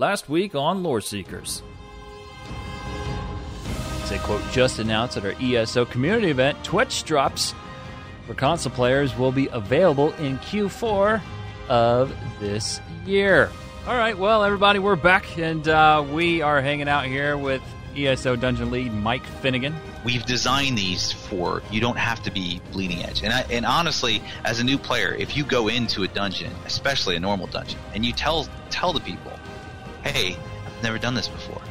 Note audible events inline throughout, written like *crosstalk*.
last week on Lore Seekers. A quote just announced at our ESO community event, Twitch drops for console players will be available in Q4 of this year. All right, well, everybody, we're back, and uh, we are hanging out here with ESO Dungeon Lead Mike Finnegan. We've designed these for you don't have to be bleeding edge. And I, and honestly, as a new player, if you go into a dungeon, especially a normal dungeon, and you tell tell the people, "Hey, I've never done this before,"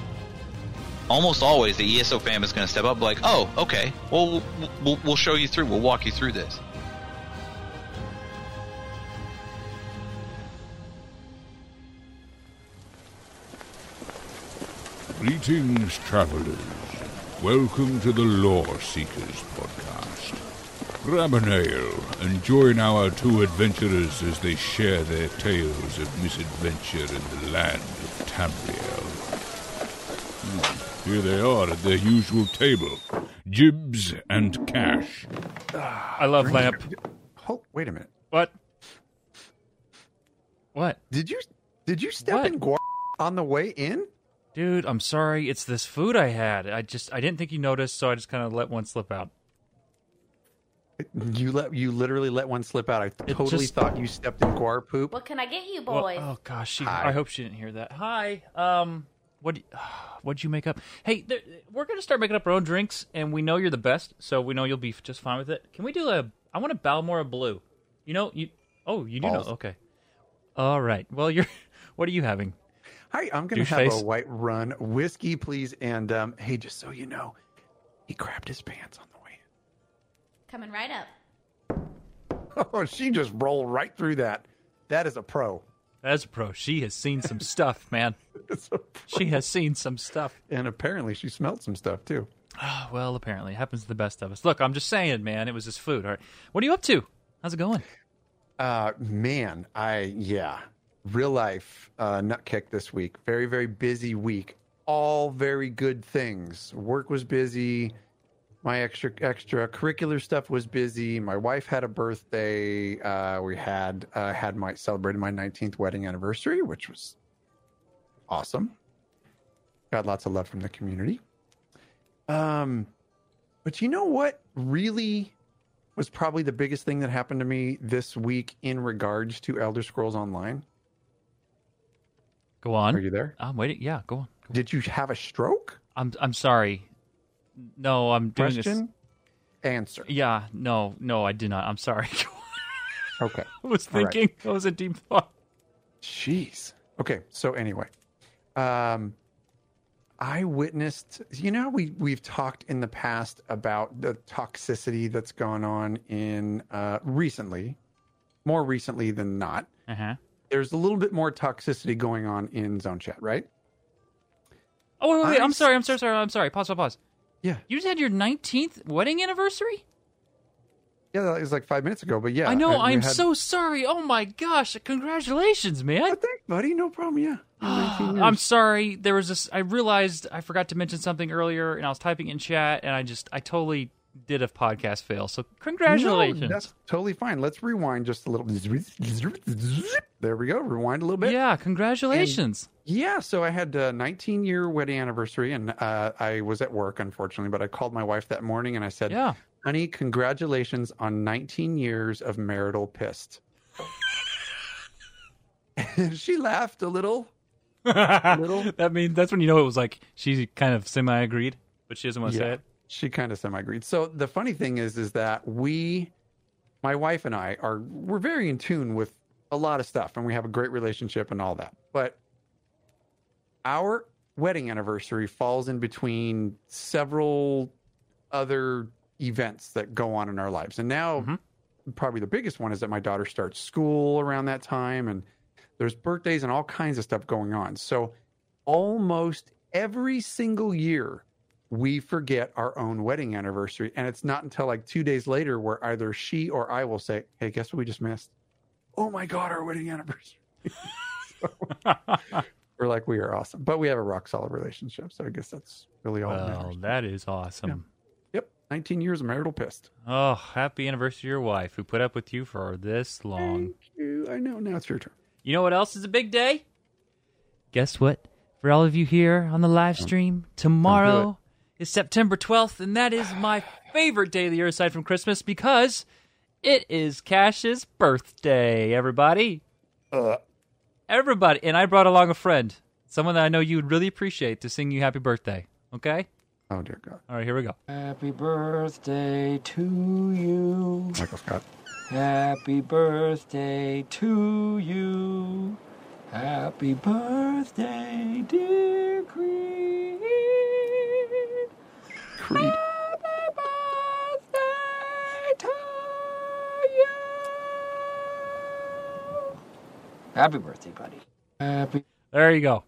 almost always the ESO fam is going to step up, like, "Oh, okay, well, we'll, show you through. We'll walk you through this." Greetings, travelers. Welcome to the Lore Seekers podcast. Grab an ale and join our two adventurers as they share their tales of misadventure in the land of Tamriel. Hmm, Here they are at their usual table Jibs and Cash. I love Lamp. Oh, wait a minute. What? What? Did you did you step What? in guar on the way in? Dude, I'm sorry. It's this food I had. I just I didn't think you noticed, so I just kind of let one slip out. You let you literally let one slip out. I totally just- thought you stepped in guar poop. What can I get you, Well, oh gosh, she, I hope she didn't hear that. Hi. Um, What? *sighs* What'd you make up? Hey, there, we're gonna start making up our own drinks, and we know you're the best, so we know you'll be just fine with it. Can we do a? I want a Balmora Blue. You know you. Oh, you do Balls. know. Okay. All right. Well, you're. *laughs* What are you having? Hi, I'm gonna Douche have face. a Whiterun whiskey, please. And um, hey, just so you know, he crapped his pants on the way Coming right up. Oh, she just rolled right through that. That is a pro. That's a pro, she has seen some *laughs* stuff, man. It's a pro. She has seen some stuff. And apparently, she smelled some stuff too. Ah, well, apparently, it happens to the best of us. Look, I'm just saying, man. It was his food. All right. What are you up to? How's it going? Uh, man, I yeah, real life uh, nut kick this week. Very very busy week. All very good things. Work was busy. My extra extracurricular stuff was busy. My wife had a birthday. Uh, we had uh, had my celebrated my 19th wedding anniversary, which was awesome. Got lots of love from the community. Um, but you know what really was probably the biggest thing that happened to me this week in regards to Elder Scrolls Online. Go on. Are you there? I'm waiting. Yeah, go on. Did you have a stroke? I'm I'm sorry. No, I'm doing this. Question. Answer. Yeah, no, no, I did not. I'm sorry. *laughs* Okay. I was All right. thinking. I was a deep thought. Jeez. Okay. So anyway, um, I witnessed. You know, we we've talked in the past about the toxicity that's gone on in uh, recently, more recently than not. Uh huh. There's a little bit more toxicity going on in Zone Chat, right? Oh wait, wait, wait. I'm sorry. I'm sorry. Sorry. I'm sorry. Pause. Pause. Pause. Yeah. You just had your 19th wedding anniversary. Yeah, that was like five minutes ago, but yeah. I know. I'm had- so sorry. Oh my gosh! Congratulations, man. Oh, thanks, buddy. No problem. Yeah. *sighs* I'm sorry. There was this. I realized I forgot to mention something earlier, and I was typing in chat, and I just I totally did a podcast fail. So congratulations. No, that's totally fine. Let's rewind just a little. *laughs* There we go. Rewind a little bit. yeah, congratulations. Yeah. So I had a 19 year wedding anniversary, and uh, I was at work, unfortunately, but I called my wife that morning and I said, yeah. "Honey, congratulations on 19 years of marital pissed." *laughs* she laughed a little. A little. *laughs* that means that's when you know it was like she kind of semi agreed, but she doesn't want to say it. She kind of semi agreed. So the funny thing is, is that we, my wife and I, are we're very in tune with a lot of stuff, and we have a great relationship and all that. But our wedding anniversary falls in between several other events that go on in our lives, and now Mhm. probably the biggest one is that my daughter starts school around that time, and there's birthdays and all kinds of stuff going on. So almost every single year we forget our own wedding anniversary. And it's not until like two days later where either she or I will say, Hey, guess what we just missed? Oh my God, our wedding anniversary. *laughs* So, we're like, we are awesome. But we have a rock solid relationship. So I guess that's really all well, matters. that is awesome. Yep. 19 years of marital pissed. Oh, happy anniversary to your wife who put up with you for this long. Thank you. I know. Now it's your turn. You know what else is a big day? guess what? For all of you here on the live stream, tomorrow is September 12th, and that is my favorite day of the year aside from Christmas because it is Cash's birthday, everybody. Uh, Everybody. And I brought along a friend, someone that I know you would really appreciate to sing you happy birthday. Okay? oh dear God, All right, here we go. Happy birthday to you. Michael Scott. Happy birthday to you. Happy birthday, dear Creed. Creed. Happy birthday to you. Happy birthday, buddy. Happy. There you go.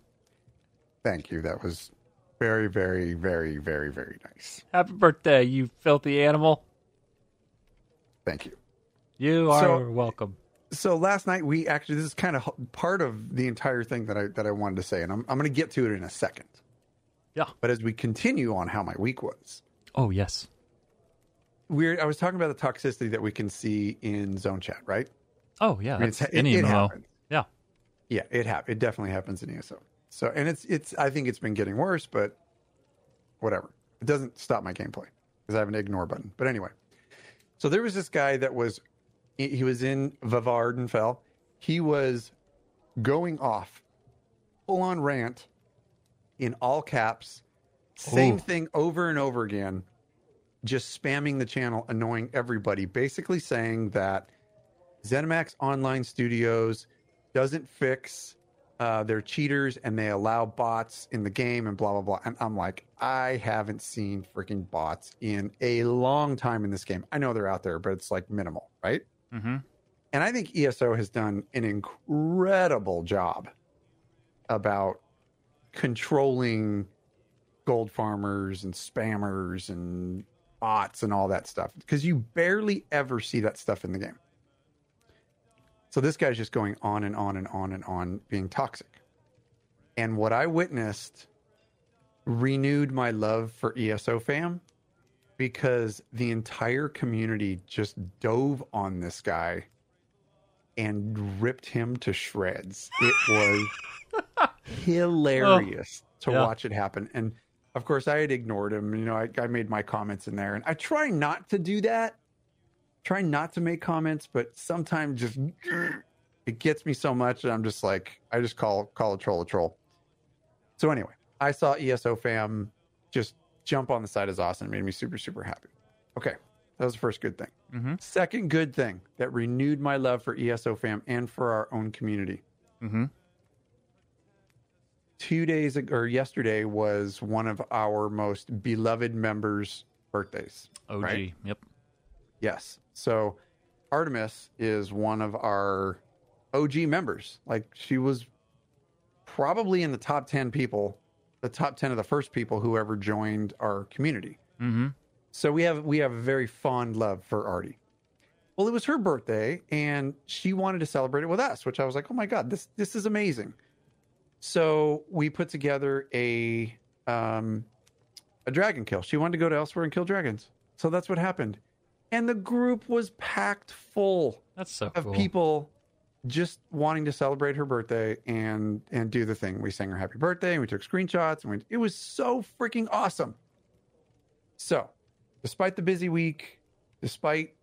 Thank you. That was very, very, very, very, very nice. Happy birthday, you filthy animal. Thank you. You are So- welcome. So last night we actually this is kind of part of the entire thing that I that I wanted to say, and I'm I'm going to get to it in a second. Yeah. But as we continue on how my week was, Oh, yes. we're I was talking about the toxicity that we can see in zone chat, right? Oh, yeah. I mean, That's it's- any it, it happens. Yeah. Yeah, it hap- It definitely happens in ESO. So, and it's it's. I think it's been getting worse, but whatever. It doesn't stop my gameplay because I have an ignore button. But anyway, so there was this guy that was he was in Vvardenfell. He was going off, full on rant, in all caps. Same Ooh. thing over and over again, just spamming the channel, annoying everybody. Basically saying that ZeniMax Online Studios doesn't fix uh, they're cheaters and they allow bots in the game and blah blah blah. And I'm like, I haven't seen freaking bots in a long time in this game. I know they're out there, but it's like minimal, right? Mm-hmm. And I think ESO has done an incredible job about controlling gold farmers and spammers and bots and all that stuff because you barely ever see that stuff in the game. So this guy's just going on and on and on and on being toxic. And what I witnessed renewed my love for ESO fam because the entire community just dove on this guy and ripped him to shreds. It was *laughs* hilarious oh, to yeah. watch it happen. And of course, I had ignored him. You know, I, I made my comments in there, and I try not to do that. Try not to make comments, but sometimes just *clears throat* it gets me so much, and I'm just like, I just call call a troll a troll. So anyway, I saw ESO fam just jump on the side of and it made me super super happy. Okay, that was the first good thing. Mm-hmm. Second good thing that renewed my love for ESO fam and for our own community. Mm-hmm. Two days ago, or yesterday was one of our most beloved members' birthdays. OG. Right. Yep. Yes. So Artemis is one of our OG members. Like she was probably in the top 10 people, the top 10 of the first people who ever joined our community. Mm-hmm. So we have we have a very fond love for Artie. Well, it was her birthday and she wanted to celebrate it with us, which I was like, "Oh my god, this this is amazing." So we put together a um a dragon kill. She wanted to go to elsewhere and kill dragons. So that's what happened. And the group was packed full That's so of cool. people just wanting to celebrate her birthday and and do the thing. We sang her happy birthday and we took screenshots and we, it was so freaking awesome. So, despite the busy week, despite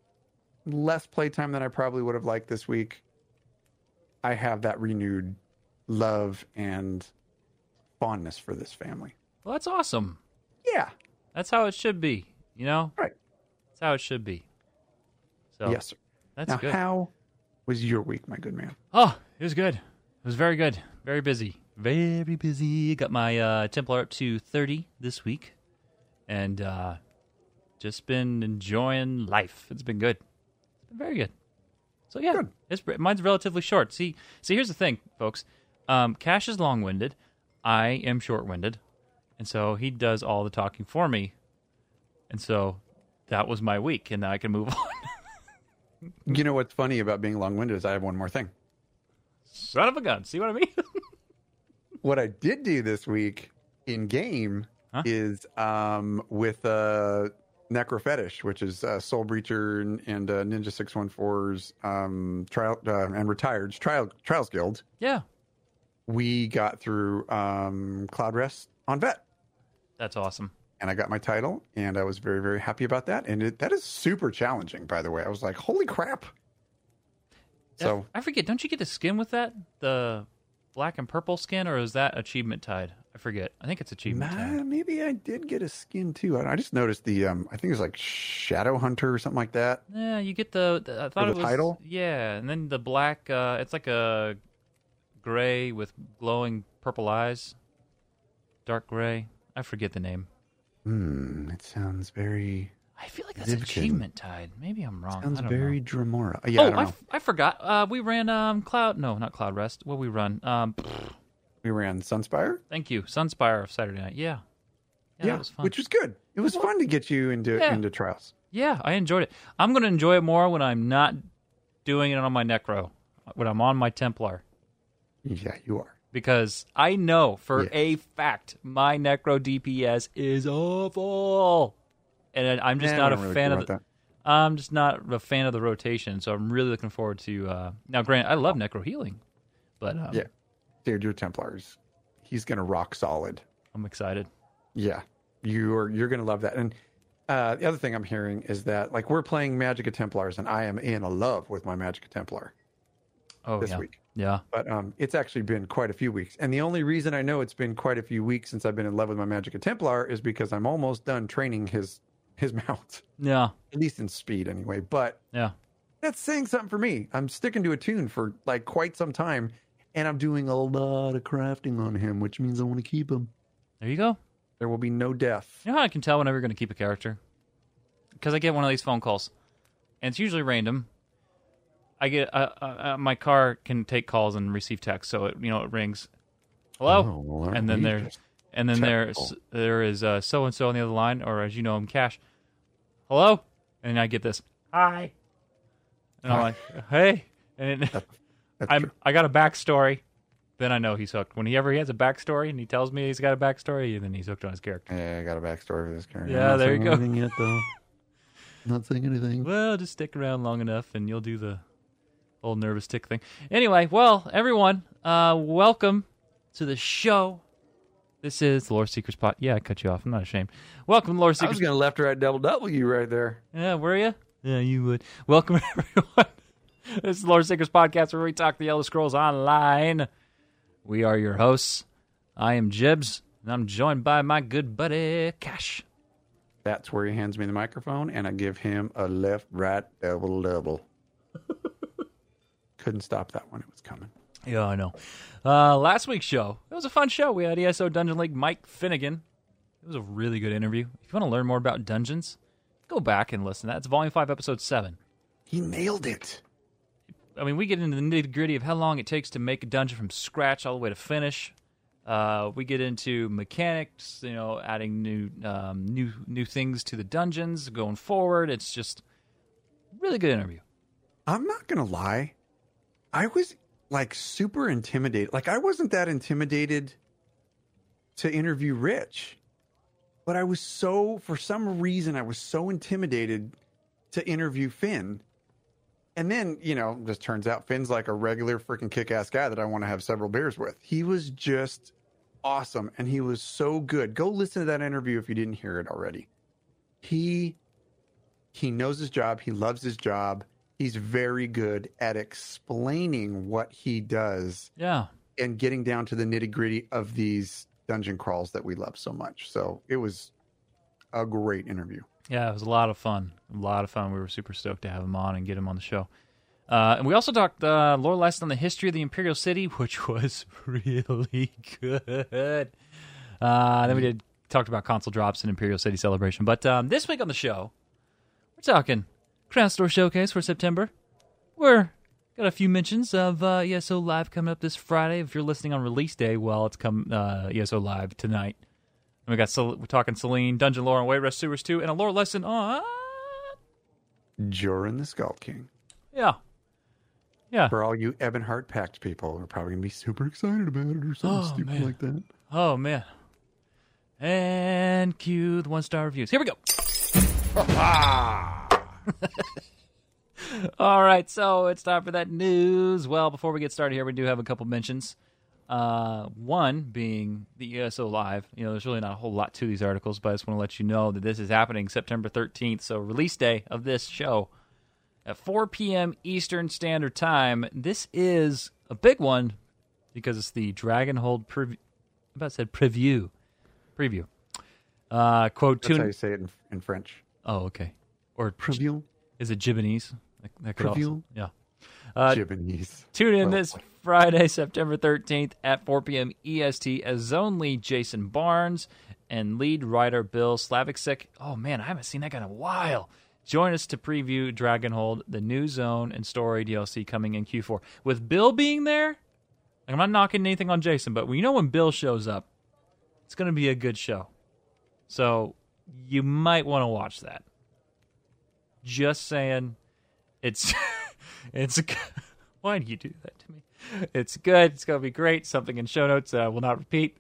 less playtime than I probably would have liked this week, I have that renewed love and fondness for this family. Well, that's awesome. Yeah. That's how it should be. You know. Right. That's how it should be. So yes, sir. that's now, good. how was your week, my good man? Oh, it was good. It was very good. Very busy. Very busy. Got my uh, Templar up to 30 this week. And uh, just been enjoying life. It's been good. It's been very good. So yeah, Good. it's mine's relatively short. See, see, here's the thing, folks. Um, Cash is long-winded. I am short-winded, and so he does all the talking for me. And so that was my week, and now I can move *laughs* on. You know what's funny about being long winded is I have one more thing. Son of a gun. See what I mean? *laughs* what I did do this week in game Huh? is um, with uh, Necro Fetish, which is uh, Soul Breacher and, and uh, Ninja Six One Four's um, trial uh, and Retired's trial Trials Guild. yeah. we got through um, Cloudrest on Vet, That's awesome. And I got my title, and I was very very happy about that. And it, that is super challenging, by the way. I was like, holy crap! So I forget. Don't you get the skin with that? The black and purple skin, or is that achievement tied? I forget. I think it's achievement Nah, tied. maybe I did get a skin too. I, I just noticed the um, I think it's like Shadow Hunter or something like that. Yeah, you get the. the I thought the it was title? Yeah, and then the black. Uh, it's like a gray with glowing purple eyes. Dark gray. I forget the name. Hmm, it sounds very I feel like that's Xivkyn. achievement tied. Maybe I'm wrong. sounds I don't very know. Dremora. Yeah, I oh, I, know. f- I forgot. Uh, we ran um cloud. No, not Cloudrest. What we run? Um, we ran Sunspire. thank you, Sunspire of Saturday night. Yeah, yeah, that was fun. which was good. It was fun to get you into Yeah. into trials. Yeah, I enjoyed it. I'm going to enjoy it more when I'm not doing it on my Necro, when I'm on my Templar, Yeah, you are. Because I know for Yes. a fact my Necro DPS is awful, and I'm just not a really fan of the. I'm just not a fan of the rotation, so I'm really looking forward to. Uh, now, Grant, I love Necro healing, but um, Yeah, dude, your Templars. He's gonna rock solid. I'm excited. Yeah, you're you're gonna love that. And uh, the other thing I'm hearing is that like we're playing Magic of Templars, and I am in a love with my Magicka Templar Oh this yeah, week. Yeah. But um, it's actually been quite a few weeks, and the only reason I know it's been quite a few weeks since I've been in love with my Magicka Templar is because I'm almost done training his his *laughs* mount, Yeah, at least in speed anyway. But yeah. that's saying something for me. I'm sticking to a tune for like quite some time, and I'm doing a lot of crafting on him, which means I want to keep him. There you go. There will be no death. You know how I can tell whenever you're going to keep a character? Because I get one of these phone calls, and it's usually random. I get uh, uh, uh, my car can take calls and receive text, so it you know it rings. Hello, Oh, well, and then there, and then there's technical? there is so and so on the other line, or as you know, I'm Cash. Hello, and I get this hi, and I'm like, hey, and it, *laughs* I'm true. I got a backstory. Then I know he's hooked. Whenever he has a backstory and he tells me he's got a backstory, then he's hooked on his character. Yeah, I got a backstory for this character. Yeah, I'm not there you saying go. Anything yet, though. *laughs* Not saying anything. Well, just stick around long enough and you'll do the old nervous tick thing. Anyway, well, everyone, uh, welcome to the show. This is the Lore Seekers Pot. Yeah, I cut you off. I'm not ashamed. Welcome to Lore I Seekers. was gonna left right double W right there. Yeah, were you? Yeah, you would. Welcome, *laughs* everyone. this is the Lore Seekers Podcast where we talk the Elder Scrolls Online. We are your hosts. I am Jibs, and I'm joined by my good buddy, Cash. That's where he hands me the microphone, and I give him a left right double double. *laughs* Couldn't stop that one; it was coming. Yeah, I know. Uh, last week's show, it was a fun show. We had ESO Dungeon League Mike Finnegan. It was a really good interview. If you want to learn more about dungeons, go back and listen. That's Volume 5, Episode 7. He nailed it. I mean, we get into the nitty gritty of how long it takes to make a dungeon from scratch all the way to finish. Uh, we get into mechanics, you know, adding new, um, new, new things to the dungeons going forward. It's just really good interview. I'm not gonna lie. I was like super intimidated. Like I wasn't that intimidated to interview Rich, but I was so for some reason I was so intimidated to interview Finn. And then, you know, just turns out Finn's like a regular freaking kick ass guy that I want to have several beers with. He was just awesome and he was so good. Go listen to that interview if you didn't hear it already. He he knows his job, he loves his job. He's very good at explaining what he does Yeah. and getting down to the nitty gritty of these dungeon crawls that we love so much. So it was a great interview. Yeah, it was a lot of fun. A lot of fun. We were super stoked to have him on and get him on the show. Uh, and we also talked uh, lore lesson on the history of the Imperial City, *laughs* which was really good. Uh, then we did talked about console drops and Imperial City celebration. But um, this week on the show, we're talking Crown Store Showcase for September. We're got a few mentions of uh, ESO Live coming up this Friday. If you're listening on release day, well, it's come uh, ESO Live tonight. And we got Cel- we're talking Selene, Dungeon Lore, and Wayrest Sewers 2, and a lore lesson on Jorunn the Skald-King. yeah, yeah. For all you Ebonheart Pact people, we're probably going to be super excited about it or something Oh, stupid man. like that. Oh man. And cue the one star reviews. Here we go. *laughs* All right, so it's time for that news. Well, before we get started here, we do have a couple mentions. Uh, one being the ESO Live. You know, there's really not a whole lot to these articles, but I just want to let you know that this is happening September 13th. So, release day of this show at 4 p.m. Eastern Standard Time. This is a big one because it's the Dragonhold preview. I about said preview. Preview. Uh, quote, That's how tune. you say it in, in French. Oh, okay. Or Preview. is it Jibonese? That, that could also, yeah. Uh. Tune in Oh, this. Friday, September 13th at 4 p.m. EST as zone lead Jason Barnes and lead writer Bill Slavicsek. Oh man, I haven't seen that guy in a while. Join us to preview Dragonhold, the new zone and story DLC coming in Q4. With Bill being there, I'm not knocking anything on Jason, but you know when Bill shows up, it's going to be a good show. So you might want to watch that. Just saying, it's *laughs* it's. *laughs* Why do you do that to me? It's good. It's gonna be great. Something in show notes. Uh, will not repeat.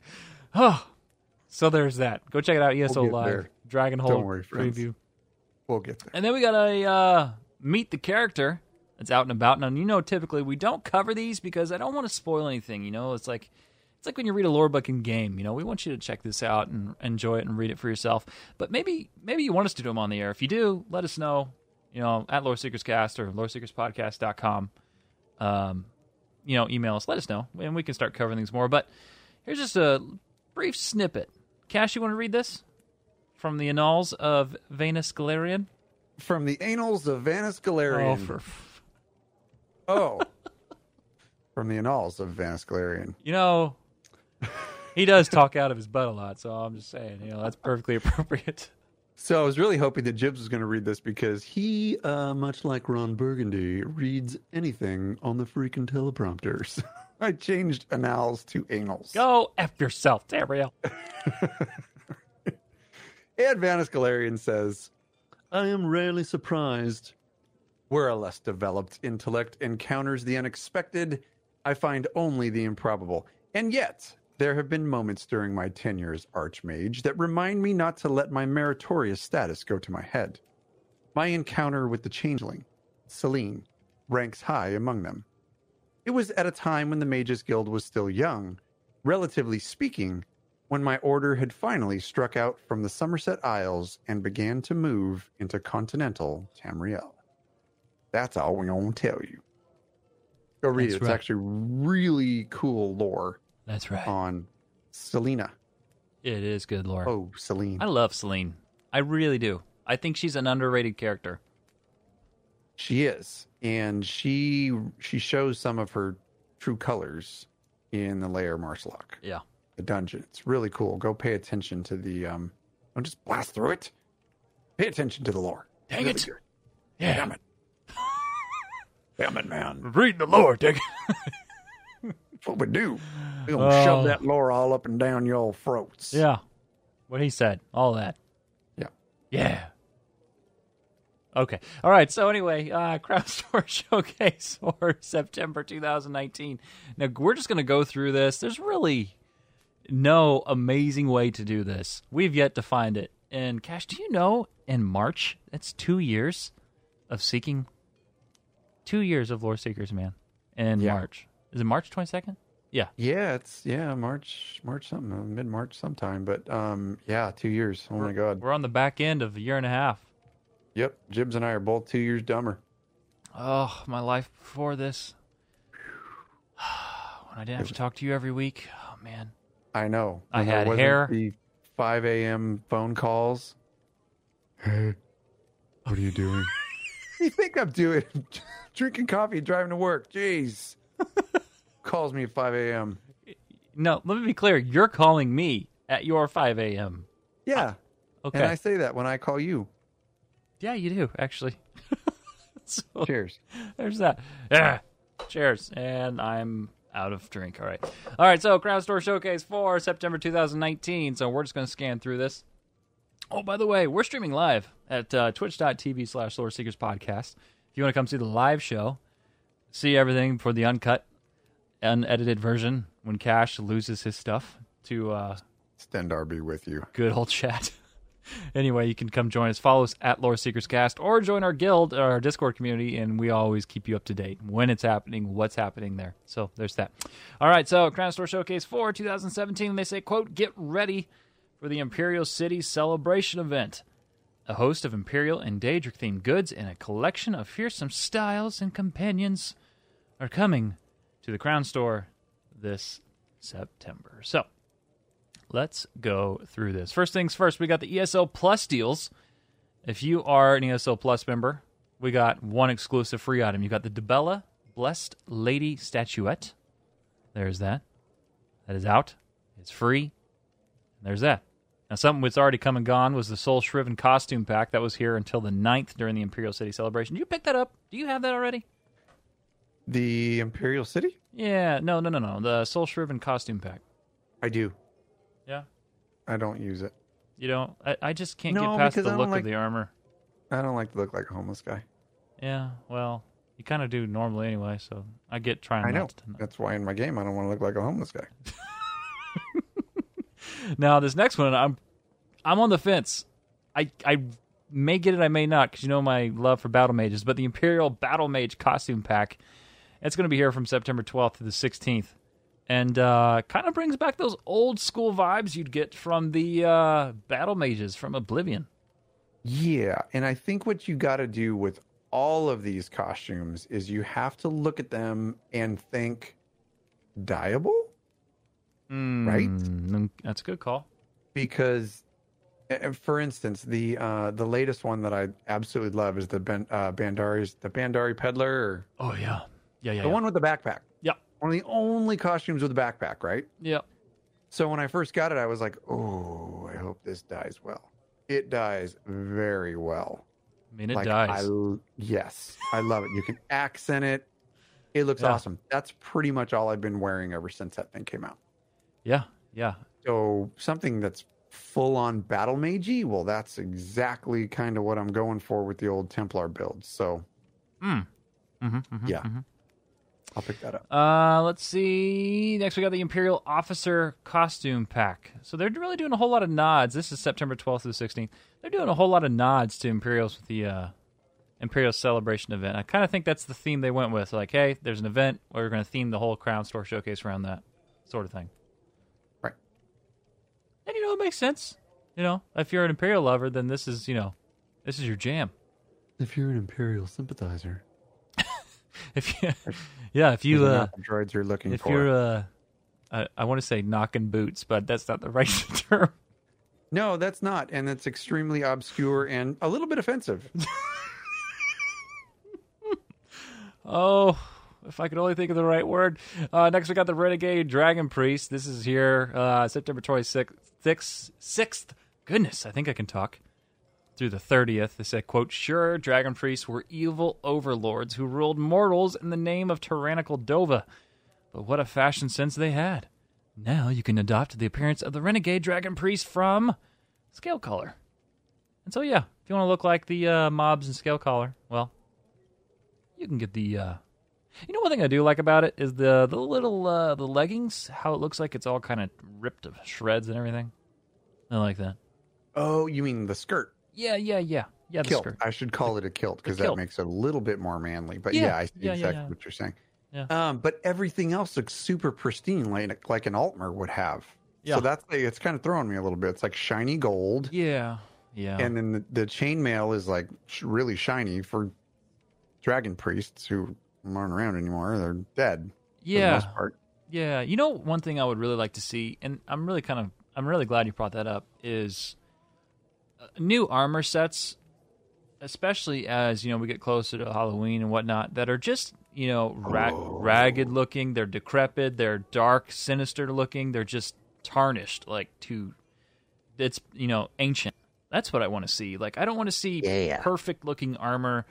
Oh, so there's that. Go check it out. ESO get Live there. Dragonhold worry, friends. preview. We'll get there. And then we got a uh, meet the character that's out and about. Now you know, typically we don't cover these because I don't want to spoil anything. You know, it's like it's like when you read a lore book in game. You know, we want you to check this out and enjoy it and read it for yourself. But maybe maybe you want us to do them on the air. If you do, let us know. You know, at Lore Seekers Cast or LoreSeekersPodcast.com. Um, you know, email us. Let us know, and we can start covering things more. But here's just a brief snippet. Cash, you want to read this from the annals of Venus Galerion? From the annals of Vanus Galerion. Oh, for Oh. *laughs* From the annals of Vanus Galerion. you know, he does talk out of his butt a lot. So I'm just saying, you know, that's perfectly appropriate. So I was really hoping that Jibs was going to read this because he, uh, much like Ron Burgundy, reads anything on the freaking teleprompters. *laughs* I changed annals to annals. Go f yourself, Dariel. *laughs* And Vanus Galerion says, I am rarely surprised. Where a less developed intellect encounters the unexpected, I find only the improbable. And yet, there have been moments during my tenure as Archmage that remind me not to let my meritorious status go to my head. My encounter with the Changeling, Selene, ranks high among them. It was at a time when the Mages Guild was still young, relatively speaking, when my order had finally struck out from the Summerset Isles and began to move into continental Tamriel. That's all we're to tell you. Go read That's it. It's right. actually really cool lore That's right. on Selena. It is good lore. Oh, Selene. I love Selene. I really do. I think she's an underrated character. She is, and she she shows some of her true colors in the Lair Maarselok, Yeah. the dungeon. It's really cool. Go pay attention to the um. Don't just blast through it. Pay attention to the lore. Dang Really it. good. Yeah. Damn it. *laughs* Damn it, man. Read the lore, Dick. *laughs* What we do. We're gonna shove Oh. that lore all up and down your throats. yeah. What he said. All that. Yeah. Yeah. Okay. All right. So anyway, uh, *laughs* Crown Store Showcase for September 2019. Now we're just going to go through this. There's really no amazing way to do this. We've yet to find it. And Cash, do you know in March that's two years of seeking? Two years of Lore Seekers, man. In Yeah. March. Is it March 22nd? Yeah. Yeah, it's yeah, March March something, mid March sometime. But um yeah, two years. Oh my god. We're on the back end of a year and a half. Yep. Jibs and I are both two years dumber. Oh, my life before this. *sighs* when I didn't have to talk to you every week. Oh man. I know. I there had hair. The five AM phone calls. Hey, *laughs* what are you doing? *laughs* you think I'm doing *laughs* drinking coffee, and driving to work. Jeez. *laughs* Calls me at five AM. No, let me be clear. You're calling me at your 5 a.m. Yeah. Okay. And I say that when I call you. yeah, you do actually. *laughs* so Cheers. there's that. Yeah. Cheers. And I'm out of drink. All right. All right. So Crown Store Showcase for September 2019. So we're just going to scan through this. Oh, by the way, we're streaming live at uh, twitch.tv slash Lore Seekers Podcast. If you want to come see the live show, see everything for the uncut, unedited version when Cash loses his stuff to uh, Stendarr be with you. good old chat. *laughs* anyway, you can come join us. Follow us at Lore Seekers Cast or join our guild, our Discord community, and we always keep you up to date when it's happening, what's happening there. So there's that. All right, so Crown Store Showcase for 2017. They say, "quote Get ready for the Imperial City Celebration event." A host of Imperial and Daedric themed goods and a collection of fearsome styles and companions are coming to the Crown Store this September. So let's go through this. First things first, we got the ESO Plus deals. If you are an ESO Plus member, we got one exclusive free item. You got the Dibella Blessed Lady statuette. There's that. That is out. It's free. There's that. Now, something that's already come and gone was the Soul Shriven costume pack that was here until the 9th during the Imperial City celebration. Did you pick that up? Do you have that already? The Imperial City? Yeah, no, no, no, no. The Soul Shriven costume pack. I do. Yeah. I don't use it. You don't. I, I just can't No, get past the look like- of the armor. I don't like to look like a homeless guy. Yeah, well, you kind of do normally anyway, so I get trying I know. That's why in my game I don't want to look like a homeless guy. *laughs* Now this next one, I'm I'm on the fence. I I may get it, I may not, because you know my love for battle mages. But the Imperial Battle Mage costume pack, it's going to be here from September 12th to the 16th, and uh, kind of brings back those old school vibes you'd get from the uh, battle mages from Oblivion. Yeah, and I think what you got to do with all of these costumes is you have to look at them and think dyeable Right? Mm, that's a good call. because for instance the uh the latest one that I absolutely love is the ben, uh Bandari's the Bandari peddler or Oh yeah, yeah, yeah. the yeah. one with the backpack. Yeah. One of the only costumes with a backpack, right? Yeah. So when I first got it, I was like, "Oh, I hope this dies well." It dies very well. I mean, it like, dies. I, yes, I love it. You can accent it. It looks Yeah. awesome. That's pretty much all I've been wearing ever since that thing came out. Yeah, yeah. So something that's full on battle magey, well, that's exactly kind of what I'm going for with the old Templar build. So Mm-hmm, mm-hmm, Yeah. mhm. I'll pick that up. Uh, let's see. Next, we got the Imperial Officer Costume Pack. So they're really doing a whole lot of nods. This is September 12th to the 16th. They're doing a whole lot of nods to Imperials with the uh, Imperial Celebration event. I kind of think that's the theme they went with. Like, hey, there's an event. We're going to theme the whole Crown Store showcase around that sort of thing. And you know, it makes sense. You know, if you're an Imperial lover, then this is you know, this is your jam. If you're an Imperial sympathizer, *laughs* If you, *laughs* yeah, if you uh, droids you're looking if for. you're uh, I, I want to say knocking boots, but that's not the *laughs* right term. No, that's not, and that's extremely obscure and a little bit offensive. Oh, if I could only think of the right word. Uh, next, we got the Renegade Dragon Priest. This is here uh, September 26th, 6th, 6th. Goodness, I think I can talk. Through the 30th, they said, quote, Sure, Dragon Priests were evil overlords who ruled mortals in the name of tyrannical Dova. But what a fashion sense they had. Now you can adopt the appearance of the Renegade Dragon Priest from Scalecaller. And so, yeah, if you want to look like the uh, mobs in Scalecaller, well, you can get the uh you know one thing I do like about it is the the little uh the leggings, how it looks like it's all kind of ripped to shreds and everything. I like that. oh, you mean the skirt? Yeah, yeah, yeah. Yeah, the kilt. skirt. I should call it a kilt because that kilt. makes it a little bit more manly. But Yeah, yeah, I see yeah, exactly yeah. what you're saying. Yeah. Um, but everything else looks super pristine, like like an Altmer would have. Yeah. So that's like, it's kind of throwing me a little bit. It's like shiny gold, Yeah. Yeah. and then the, the chainmail is like sh- really shiny for dragon priests who aren't around anymore. They're dead. For the yeah. most part. Yeah, you know one thing I would really like to see, and I'm really kind of I'm really glad you brought that up, is uh, new armor sets, especially as you know we get closer to Halloween and whatnot, that are just you know ra- ragged looking, they're decrepit, they're dark, sinister looking, they're just tarnished, like to it's you know ancient. That's what I want to see. Like I don't want to see Yeah. perfect looking armor.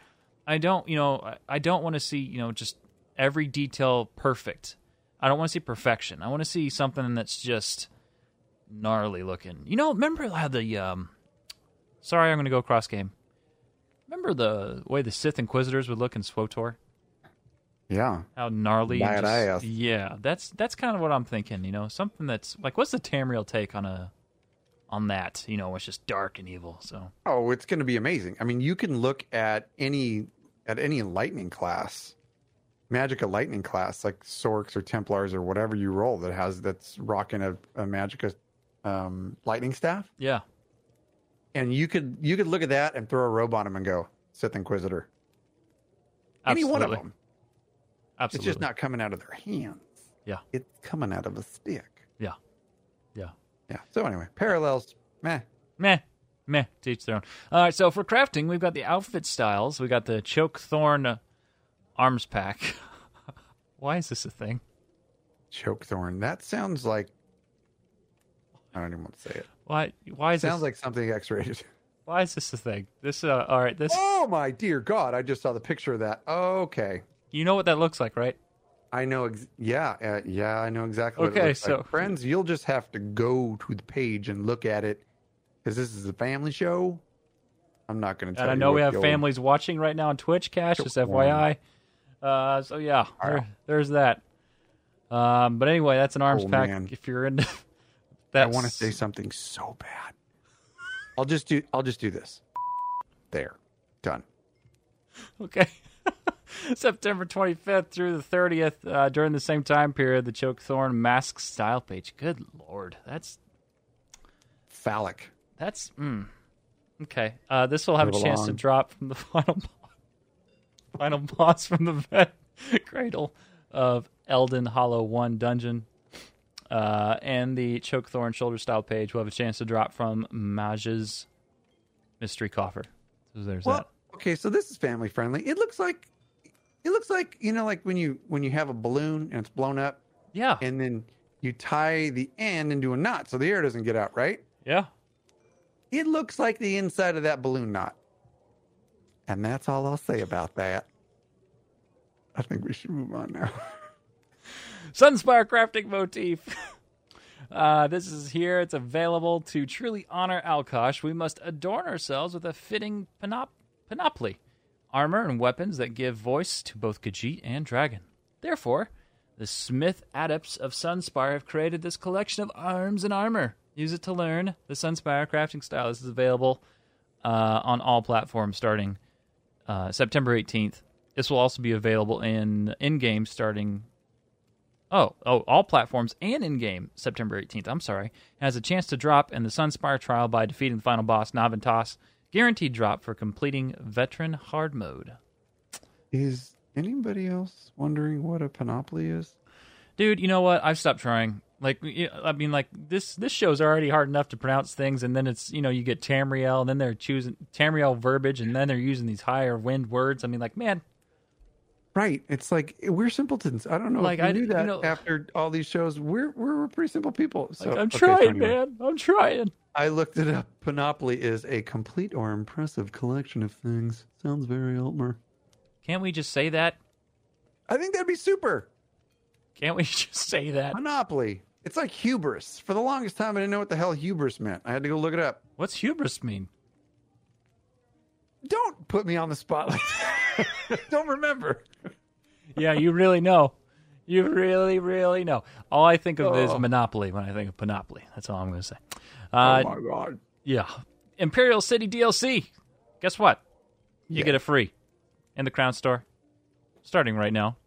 I don't, you know, I- I don't want to see, you know, just every detail perfect. I don't want to see perfection. I want to see something that's just gnarly looking. You know, remember how the um Sorry, I'm going to go cross game. Remember the way the Sith Inquisitors would look in SWTOR? Yeah. How gnarly just- Yeah, that's that's kind of what I'm thinking, you know. Something that's like what's the Tamriel take on a on that. You know, it's just dark and evil. So Oh, it's going to be amazing. I mean, you can look at any at any lightning class, Magicka lightning class, like Sorcs or Templars or whatever you roll that has that's rocking a, a Magicka um, lightning staff, yeah, and you could you could look at that and throw a robe on him and go Sith Inquisitor. Any one of them. Absolutely. It's just not coming out of their hands. Yeah. it's coming out of a stick. Yeah. Yeah. Yeah. So anyway, parallels. Meh. Meh. Meh. To each their own. All right. So for crafting, we've got the outfit styles. We got the Chokethorn uh, arms pack. *laughs* Why is this a thing? Chokethorn. That sounds like. I don't even want to say it. Why? Why is it Sounds this? like something X-rated. *laughs* Why is this a thing? This. Uh, all right. This. Oh my dear God! I just saw the picture of that. Okay, You know what that looks like, right? I know. Ex- yeah, uh, yeah, I know exactly. What Okay, it looks like. so- friends, you'll just have to go to the page and look at it because this is a family show. I'm not going to tell And I know we have families watching right now on Twitch, Cash. Just. FYI. Uh, so yeah, there, there's that. Um, but anyway, that's an arms Oh, pack. man. If you're into I want to say something so bad. I'll just do. I'll just do this. There, done. Okay. *laughs* September 25th through the 30th, uh, during the same time period, the Chokethorn mask style page. Good lord, that's Phallic. that's mm. okay. Uh, this will have a Move chance to drop from the *laughs* final boss, final boss from the *laughs* vet cradle of Elden Hollow One dungeon. Uh, and the Chokethorn shoulder style page will have a chance to drop from Maj's mystery coffer. So there's Well, that. okay, so this is family friendly. It looks like. It looks like you know, like when you when you have a balloon and it's blown up, Yeah, and then you tie the end into a knot so the air doesn't get out, right? yeah. It looks like the inside of that balloon knot. And that's all I'll say about that. I think we should move on now. *laughs* Sunspire crafting motif. Uh, this is here. It's available to truly honor Alkosh. We must adorn ourselves with a fitting panop- panoply, armor and weapons that give voice to both Khajiit and Dragon. Therefore, the Smith Adepts of Sunspire have created this collection of arms and armor. Use it to learn the Sunspire crafting style. This is available uh, on all platforms starting uh, September 18th. This will also be available in in game starting Oh, oh, all platforms and in game September 18th. I'm sorry. Has a chance to drop in the Sunspire trial by defeating the final boss Nahviintaas. Guaranteed drop for completing veteran hard mode. Is anybody else wondering what a panoply is? Dude, you know what? I've stopped trying. Like, I mean, like this this show's already hard enough to pronounce things, and then it's you know you get Tamriel, and then they're choosing Tamriel verbiage, and then they're using these higher wind words. I mean, like, man, Right. It's like we're simpletons. I don't know Like, if you I- knew you that know- after all these shows. We're we're pretty simple people. So like, I'm okay, trying, so man. I'm trying. I looked it up. Panoply is a complete or impressive collection of things. Sounds very Altmer. Can't we just say that? I think that'd be super. Can't we *laughs* just say that? Monopoly. It's like hubris. For the longest time, I didn't know what the hell hubris meant. I had to go look it up. What's hubris mean? Don't put me on the spotlight. *laughs* Don't remember. yeah, you really know. You really, really know. All I think of is Oh. Monopoly when I think of Monopoly. That's all I'm going to say. Uh, oh my god. yeah. Imperial City DLC. Guess what? You Yeah. get it free in the Crown Store. Starting right now.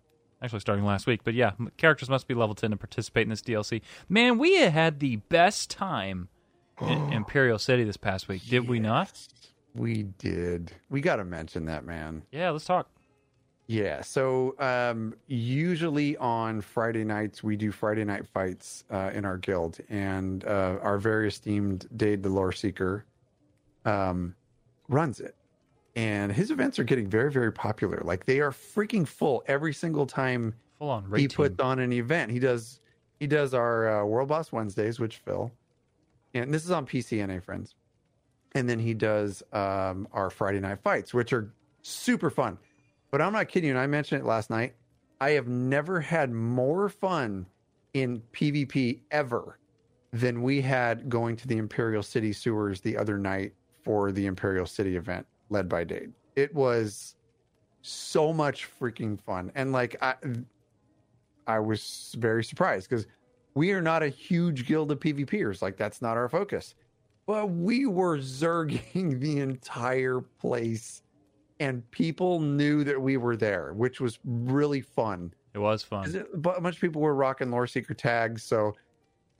Actually, starting last week. But yeah, characters must be level 10 to participate in this DLC. Man, we had the best time in *gasps* Imperial City this past week. Did we not? We did. We got to mention that, man. Yeah, let's talk. Yeah. So um, usually on Friday nights we do Friday night fights uh, in our guild, and uh, our very esteemed Dade the Lore Seeker um, runs it. And his events are getting very, very popular. Like they are freaking full every single time Full on he team. puts on an event. He does he does our uh, World Boss Wednesdays, which Phil, and this is on PCNA friends, and then he does um, our Friday night fights, which are super fun. But I'm not kidding you. And I mentioned it last night. I have never had more fun in PvP ever than we had going to the Imperial City sewers the other night for the Imperial City event led by Dade. It was so much freaking fun. And like I I was very surprised because we are not a huge guild of PvPers. Like that's not our focus. But we were zerging *laughs* the entire place, and people knew that we were there, which was really fun. It was fun. it- But a bunch of people were rocking lore seeker tags, so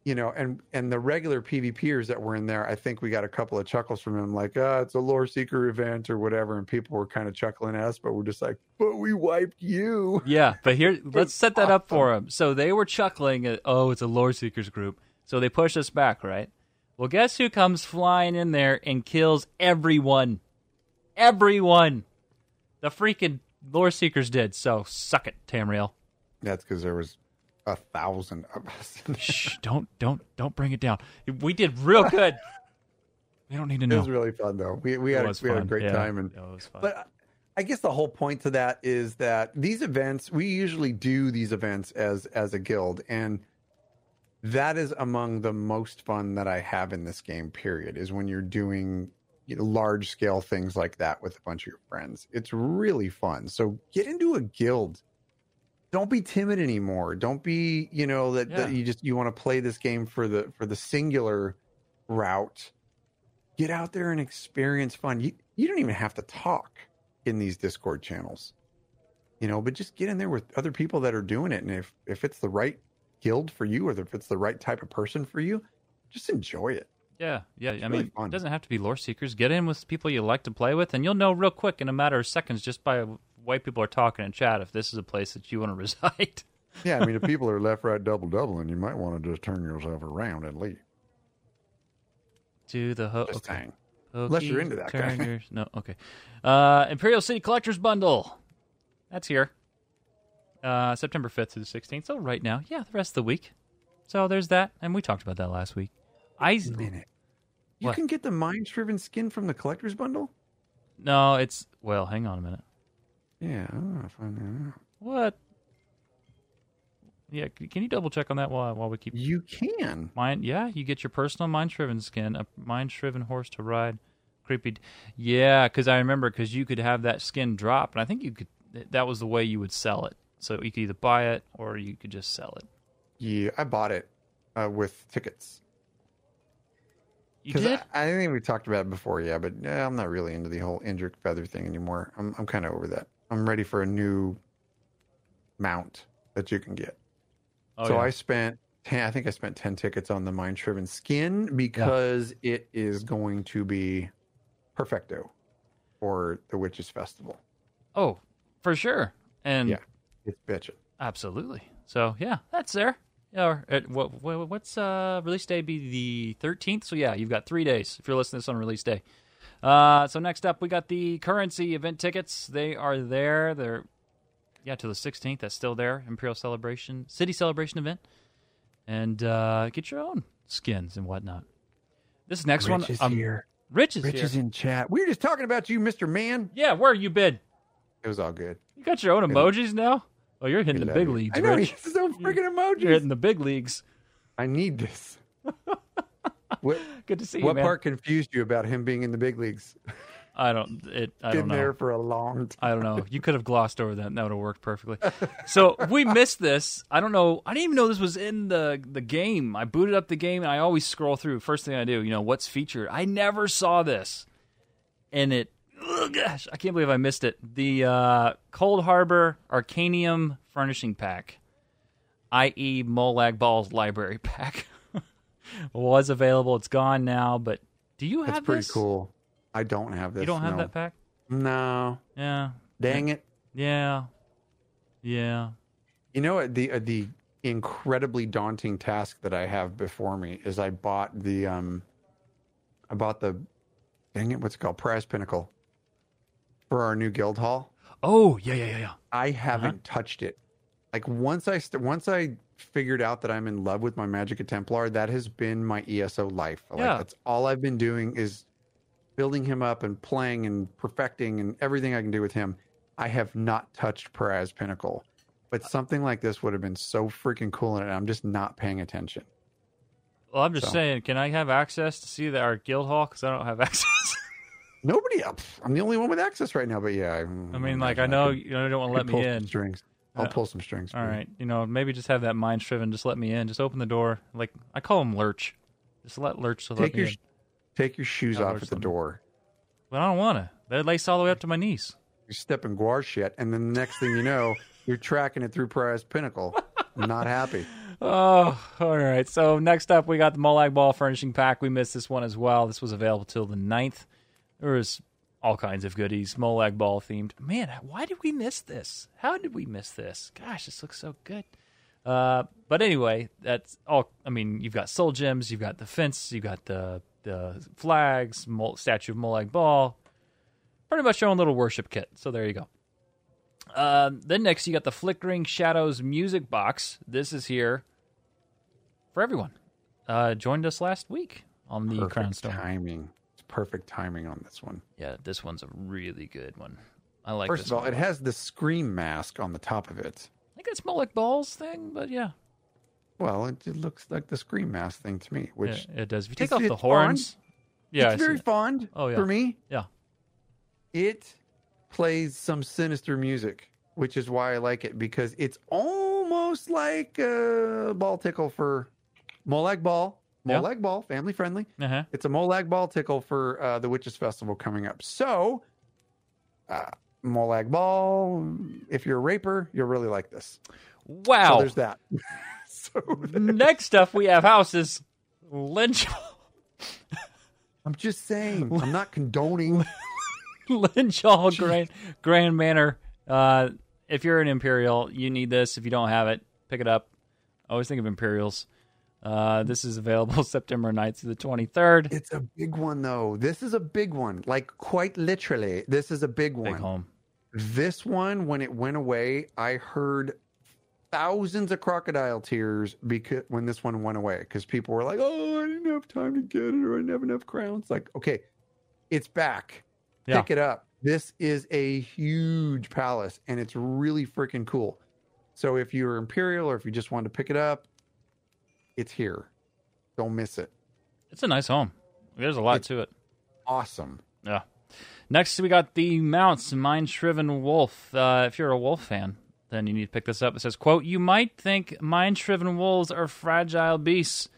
you know, and and the regular PvPers that were in there, I think we got a couple of chuckles from them, like, ah, it's a lore seeker event or whatever, and people were kind of chuckling at us, but we're just like, but we wiped you. *laughs* Yeah, but here, let's set that up for them. So they were chuckling at, oh, it's a lore seekers group. So they pushed us back, right? Well, guess who comes flying in there and kills everyone? Everyone. The freaking lore seekers did. So suck it, Tamriel. That's because there was a thousand of us. Shh, don't, don't, don't bring it down. We did real good. We don't need to know. It was really fun though. We we had a, we had a great Yeah, time and it was fun. But I guess the whole point to that is that these events, we usually do these events as as a guild, and that is among the most fun that I have in this game. Period. Is when you're doing you know, large scale things like that with a bunch of your friends. It's really fun. So get into a guild. Don't be timid anymore. Don't be you know that, that you just you want to play this game for the for the singular route get out there and experience fun. You you don't even have to talk in these Discord channels. You know, but just get in there with other people that are doing it and if if it's the right guild for you or if it's the right type of person for you, just enjoy it. Yeah, yeah. I really mean, fun. it doesn't have to be lore seekers. Get in with people you like to play with, and you'll know real quick in a matter of seconds just by way people are talking in chat if this is a place that you want to *laughs* reside. Yeah, I mean if people are left right double doubling, you might want to just turn yourself around and leave. Do the ho- Just okay. saying. Unless you're into that. Turners. No, okay. Uh, Imperial City Collector's Bundle. That's here. Uh, September 5th to the 16th. So right now, yeah, the rest of the week. So there's that, and we talked about that last week. I minute. You What? can get the mind shriven skin from the collector's bundle? no, it's well. Hang on a minute. Yeah, I don't know if I know. What? Yeah, can you double check on that while while we keep You can. Mind, yeah, you get your personal mind shriven skin, a mind shriven horse to ride. Creepy, yeah, because I remember because you could have that skin drop, and I think you could. That was the way you would sell it. So you could either buy it or you could just sell it. Yeah, I bought it uh, with tickets. You did? I, I think we talked about it before, yeah, but yeah, I'm not really into the whole Indrik feather thing anymore. I'm I'm kind of over that. I'm ready for a new mount that you can get. oh, so yeah. I spent ten, I think I spent ten tickets on the mind shriven skin because it is going to be perfecto for the Witches Festival. oh, for sure, and Yeah. It's bitching. absolutely. So yeah, that's there. Yeah, or, uh, what, what what's uh release day be the thirteenth? So yeah, you've got three days if you're listening to this on release day. Uh, so next up, we got the currency event tickets. They are there. They're yeah to the sixteenth. That's still there. Imperial Celebration City Celebration event, and uh, get your own skins and whatnot. This next one, Rich is um, here. Rich is Rich here. is in chat. We were just talking about you, Mr. Man. yeah, where you been? It was all good. You got your own emojis now. Oh, you're hitting the big you. leagues, I know, Rich. he's so freaking emojis. You're hitting the big leagues. I need this. *laughs* what Good to see you, what man. part confused you about him being in the big leagues? I don't. It. I Been don't know. there for a long time. I don't know. You could have glossed over that. and That would have worked perfectly. So we missed this. I don't know. I didn't even know this was in the the game. I booted up the game and I always scroll through. First thing I do, you know, what's featured. I never saw this, and it. Oh gosh, I can't believe I missed it. The uh, Cold Harbor Arcanium Furnishing Pack, i.e., Molag Balls Library *laughs* Pack, was available. It's gone now. But do you have That's pretty this? cool. I don't have this. You don't have no. that pack? No. Yeah. Dang it. Yeah. Yeah. You know what? The uh, the incredibly daunting task that I have before me is I bought the um, I bought the, dang it, what's it called? Pariah's Pinnacle, for our new guild hall. Oh, yeah, yeah, yeah, yeah. I uh-huh. haven't touched it. Like once I st- once I figured out that I'm in love with my Magicka Templar, that has been my ESO life. Like Yeah. that's all I've been doing is building him up and playing and perfecting and everything I can do with him. I have not touched Pariah's Pinnacle. But something like this would have been so freaking cool and I'm just not paying attention. Well, I'm just So. saying, can I have access to see the, our guild hall? Because I don't have *laughs* access. Nobody else. I'm the only one with access right now, but yeah. I, I mean, like, I know you don't want to let me pull in. Some strings. I'll Uh, pull some strings. All right, you. know, maybe just have that mind shriven. Just let me in. Just open the door. Like I call him Lurch. Just let Lurch let Take me your in. Take your shoes off at the door. But I don't want to. They lace all the way up to my knees. You're stepping guar shit, and then the next thing you know, *laughs* you're tracking it through Pariah's Pinnacle. Not happy. *laughs* Oh, all right. So next up, we got the Molag Ball Furnishing Pack. We missed this one as well. This was available till the 9th. There was all kinds of goodies, Molag Ball themed. Man, why did we miss this? How did we miss this? Gosh, this looks so good. Uh, but anyway, that's all. I mean, you've got soul gems, you've got the fence, you've got the the flags, Mol- statue of Molag Ball. Pretty much your own little worship kit. So there you go. Uh, then next, you got the Flickering Shadows music box. This is here for everyone. Uh, joined us last week on the Crown Perfect Stone. timing. Perfect timing on this one. Yeah, this one's a really good one. I like. First of all, one. it has the scream mask on the top of it. I think it's Molag Ball's thing, but yeah, Well, it, it looks like the scream mask thing to me, which yeah, it does. If you take off the horns, yeah, it's very fond Oh, yeah. for me. yeah. It plays some sinister music, which is why I like it because it's almost like a ball tickle for Molag Ball. Yeah. Molag Ball, family friendly. Uh-huh. It's a Molag Ball tickle for uh, the Witches Festival coming up. So, uh, Molag Ball, if you're a raper, you'll really like this. So Wow. there's that. *laughs* so Next up, we have houses. Lynch, I'm just saying, I'm not condoning. *laughs* Linchal Grand Grand Manor. Uh, if you're an Imperial, you need this. If you don't have it, pick it up. Always think of Imperials. Uh, this is available *laughs* September 9th to the 23rd. It's a big one, though. This is a big one. Like, quite literally, this is a big one. Big home. This one, when it went away, I heard thousands of crocodile tears because when this one went away, because people were like, "Oh, I didn't have time to get it, or I didn't have enough crowns." Like, okay, it's back. Yeah. Pick it up. This is a huge palace, and it's really freaking cool. So if you're imperial, or if you just wanted to pick it up, it's here. Don't miss it. It's a nice home. There's a lot It's- to it. Awesome. Yeah. Next, we got the mounts Mind Shriven Wolf. Uh, if you're a wolf fan, then you need to pick this up. It says, "quote You might think mind shriven wolves are fragile beasts,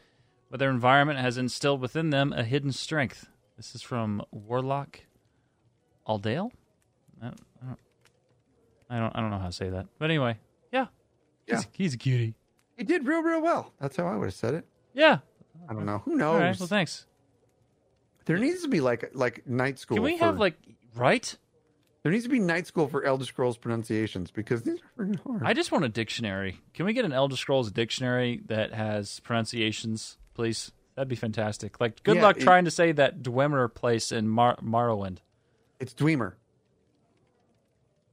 but their environment has instilled within them a hidden strength." This is from Warlock Aldale. I don't, I don't, I don't, know how to say that, but anyway, yeah, Yeah. he's, he's a cutie. He did real, real well. That's how I would have said it. Yeah. I don't know. Who knows? right. Well, thanks. There needs to be like like night school. Can we for- have like right? There needs to be night school for Elder Scrolls pronunciations because these are freaking hard. I just want a dictionary. Can we get an Elder Scrolls dictionary that has pronunciations, please? That'd be fantastic. Like, good Yeah, luck it- trying to say that Dwemer place in Mar- Morrowind. it's Dwemer.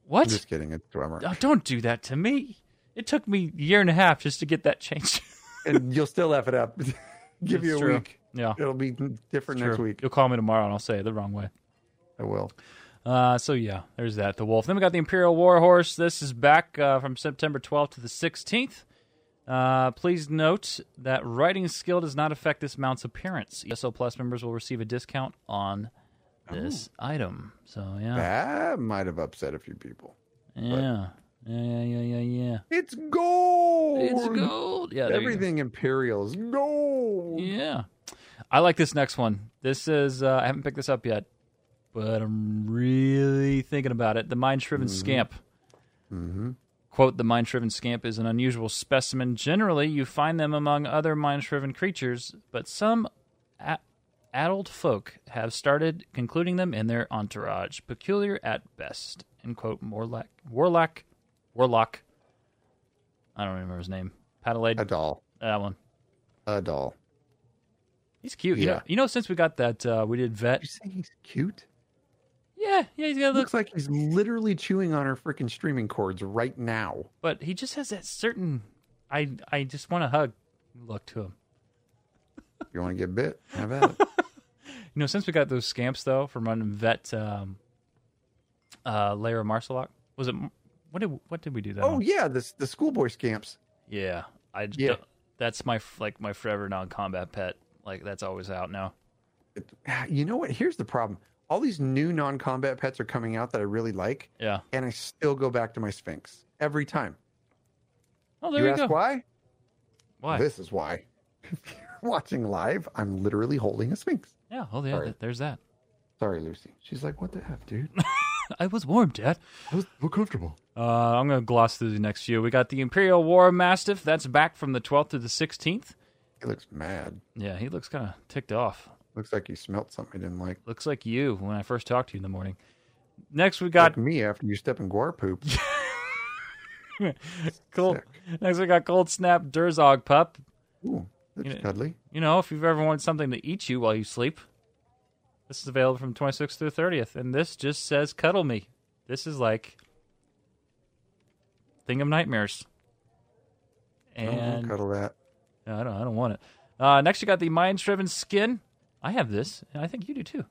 What? I'm just kidding. It's Dwemer. Oh, don't do that to me. It took me a year and a half just to get that changed. *laughs* and you'll still F it up. *laughs* Give you a true. week. yeah. It'll be different next week. You'll call me tomorrow and I'll say it the wrong way. I will. Uh, so yeah, there's that. The wolf. Then we got the Imperial Warhorse. This is back uh, from September 12th to the 16th. Uh, please note that writing skill does not affect this mount's appearance. ESO Plus members will receive a discount on this item. So yeah, That might have upset a few people. yeah, yeah, yeah, yeah, yeah, yeah. It's gold. It's gold. Yeah, you go. Everything Imperial is gold. Yeah. I like this next one. This is uh, I haven't picked this up yet, but I'm really thinking about it. The Mind Shriven Scamp. Mm-hmm. Quote, the Mind Shriven Scamp is an unusual specimen. Generally, you find them among other Mind Shriven creatures, but some a- adult folk have started concluding them in their entourage. Peculiar at best. End quote. Warlock. Warlock. Warlock. I don't remember his name. Paddleade. A doll. that one. A doll. He's cute. You know, Yeah. you know, since we got that, uh, we did vet. You saying he's cute? Yeah, yeah, he's got look, Looks like he's literally chewing on our freaking streaming cords right now. but he just has that certain. I I just want to hug look to him. You want to get bit, have at it. *laughs* You know, since we got those scamps though from running vet, um, uh, Lair of Maarselok was it? What did what did we do that? oh on? yeah, this the schoolboy scamps. yeah, I Yeah. that's my like my forever non-combat pet. Like that's always out now. *sighs* You know what? Here's the problem. All these new non-combat pets are coming out that I really like, Yeah. and I still go back to my Sphinx every time. Oh, there you you, ask go. why? Why? This is why. *laughs* If you're watching live, I'm literally holding a Sphinx. Yeah, oh yeah, th- there's that. Sorry, Lucy. She's like, what the F, dude? *laughs* *laughs* I was warm, Dad. I was so comfortable. Uh, I'm going to gloss through the next few. We got the Imperial War Mastiff. That's back from the 12th to the 16th. He looks mad. Yeah, he looks kind of ticked off. Looks like he smelt something I didn't like. Looks like you when I first talked to you in the morning. Next, we got Like me after you step in guar poop. *laughs* cold. Sick. Next, we got Cold Snap Durzog Pup. Ooh, that's You know- cuddly. You know, if you've ever wanted something to eat you while you sleep, this is available from 26th through 30th. And this just says cuddle me. This is like thing of nightmares. Oh, And cuddle that. No, I don't. I don't want it. Uh, next, you got the Mind Shriven Skin. I have this, and I think you do too.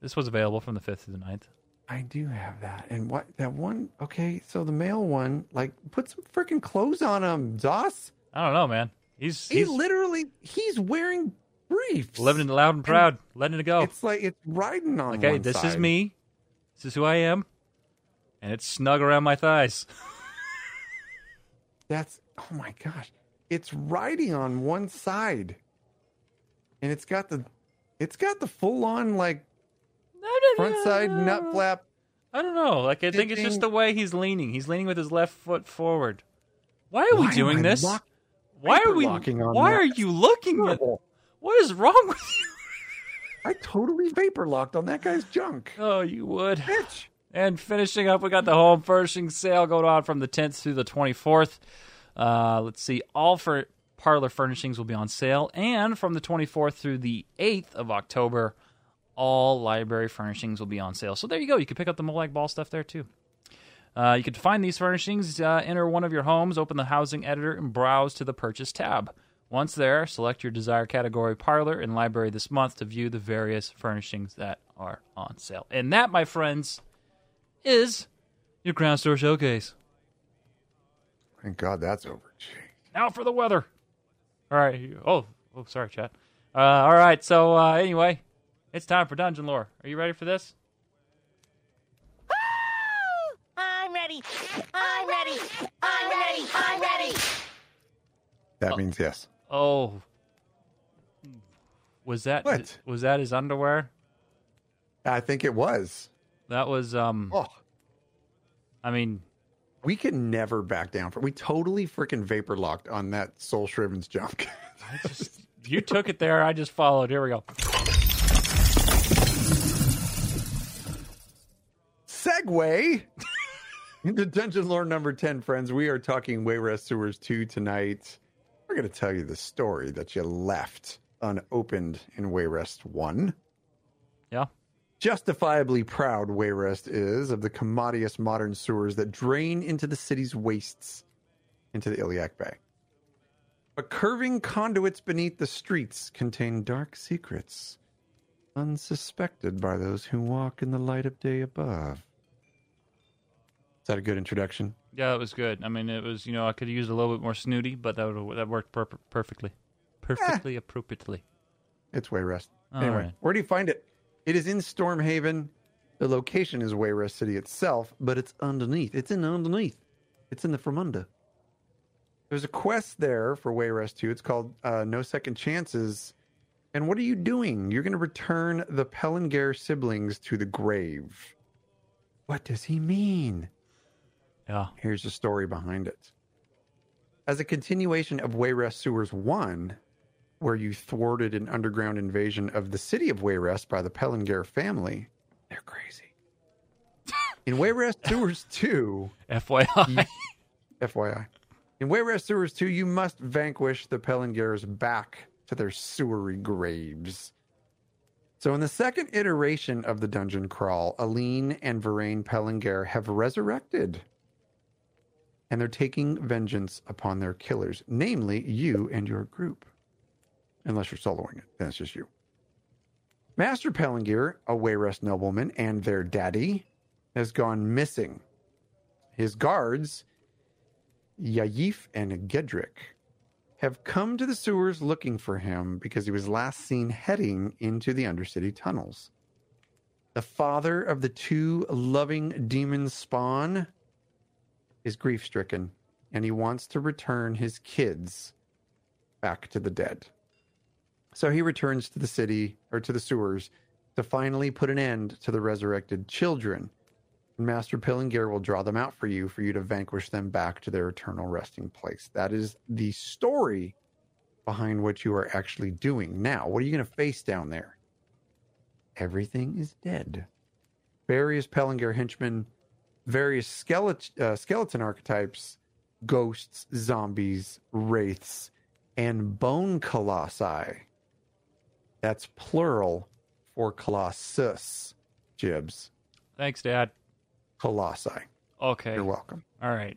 This was available from the fifth to the 9th. I do have that. And what that one? Okay, so the male one, like, put some freaking clothes on him, Zoss. I don't know, man. He's He he's literally, he's wearing briefs. living it loud and proud, letting it go. It's like it's riding on. Okay, this is me. This is who I am, and it's snug around my thighs. *laughs* That's oh my gosh, it's riding on one side, and it's got the, it's got the full on like front side nut flap. I don't know. Like I think it's just the way he's leaning. He's leaning with his left foot forward. Why are we Why doing this? lock- why are we? Why that? are you looking at? What is wrong with you? *laughs* I totally vapor locked on that guy's junk. Oh, you would. Bitch. And finishing up, we got the home furnishing sale going on from the 10th through the 24th. Uh, let's see, all for parlor furnishings will be on sale, and from the 24th through the 8th of October, all library furnishings will be on sale. So there you go. You can pick up the Molag Ball stuff there too. Uh, you can find these furnishings, uh, enter one of your homes, open the housing editor, and browse to the purchase tab. Once there, select your desired category parlor and library this month to view the various furnishings that are on sale. And that, my friends, is your Crown Store Showcase. Thank God that's over. Gee. Now for the weather. All right. Oh, oh, sorry, chat. Uh, all right. So uh, anyway, it's time for dungeon lore. Are you ready for this? I'm ready. I'm ready. I'm ready. I'm ready. That means yes. Oh, was that What? was that his underwear? I think it was. That was um. Oh, I mean, we can never back down. For, we totally freaking vapor locked on that Soul Shriven's jump. *laughs* I just you took it there. I just followed. Here we go. Segway into Dungeon Lore number 10, friends. We are talking Wayrest Sewers 2 tonight. We're going to tell you the story that you left unopened in Wayrest 1. Yeah. Justifiably proud Wayrest is of the commodious modern sewers that drain into the city's wastes into the Iliac Bay. But curving conduits beneath the streets contain dark secrets, unsuspected by those who walk in the light of day above. Is that a good introduction? Yeah, it was good. I mean, it was you know I could have used a little bit more snooty, but that would, that worked per- perfectly, perfectly appropriately. It's Wayrest. All anyway, right. where do you find it? It is in Stormhaven. The location is Wayrest City itself, but it's underneath. It's in underneath. It's in the Fremunda. There's a quest there for Wayrest 2. It's called uh, No Second Chances. And what are you doing? You're going to return the Pellingare siblings to the grave. What does he mean? Yeah. Here's the story behind it. As a continuation of Wayrest Sewers 1, where you thwarted an underground invasion of the city of Wayrest by the Pellingare family, they're crazy. *laughs* In Wayrest Sewers 2, FYI. FYI, in Wayrest Sewers 2, you must vanquish the Pellingares back to their sewery graves. So, in the second iteration of the dungeon crawl, Allene and Varaine Pellingare have resurrected. And they're taking vengeance upon their killers, namely you and your group. Unless you're soloing it, then it's just you. Master Pellingare, a Wayrest nobleman, and their daddy, has gone missing. His guards, Yaif and Gedrick, have come to the sewers looking for him because he was last seen heading into the Undercity tunnels. The father of the two loving demon spawn is grief stricken and he wants to return his kids back to the dead. So he returns to the city or to the sewers to finally put an end to the resurrected children. And Master Pellingare will draw them out for you for you to vanquish them back to their eternal resting place. That is the story behind what you are actually doing. Now, what are you going to face down there? Everything is dead. Various Pellingare henchmen, various skeleton, uh, skeleton archetypes, ghosts, zombies, wraiths, and bone colossi. That's plural for colossus, Jibs. Thanks, Dad. Colossi. Okay. You're welcome. All right.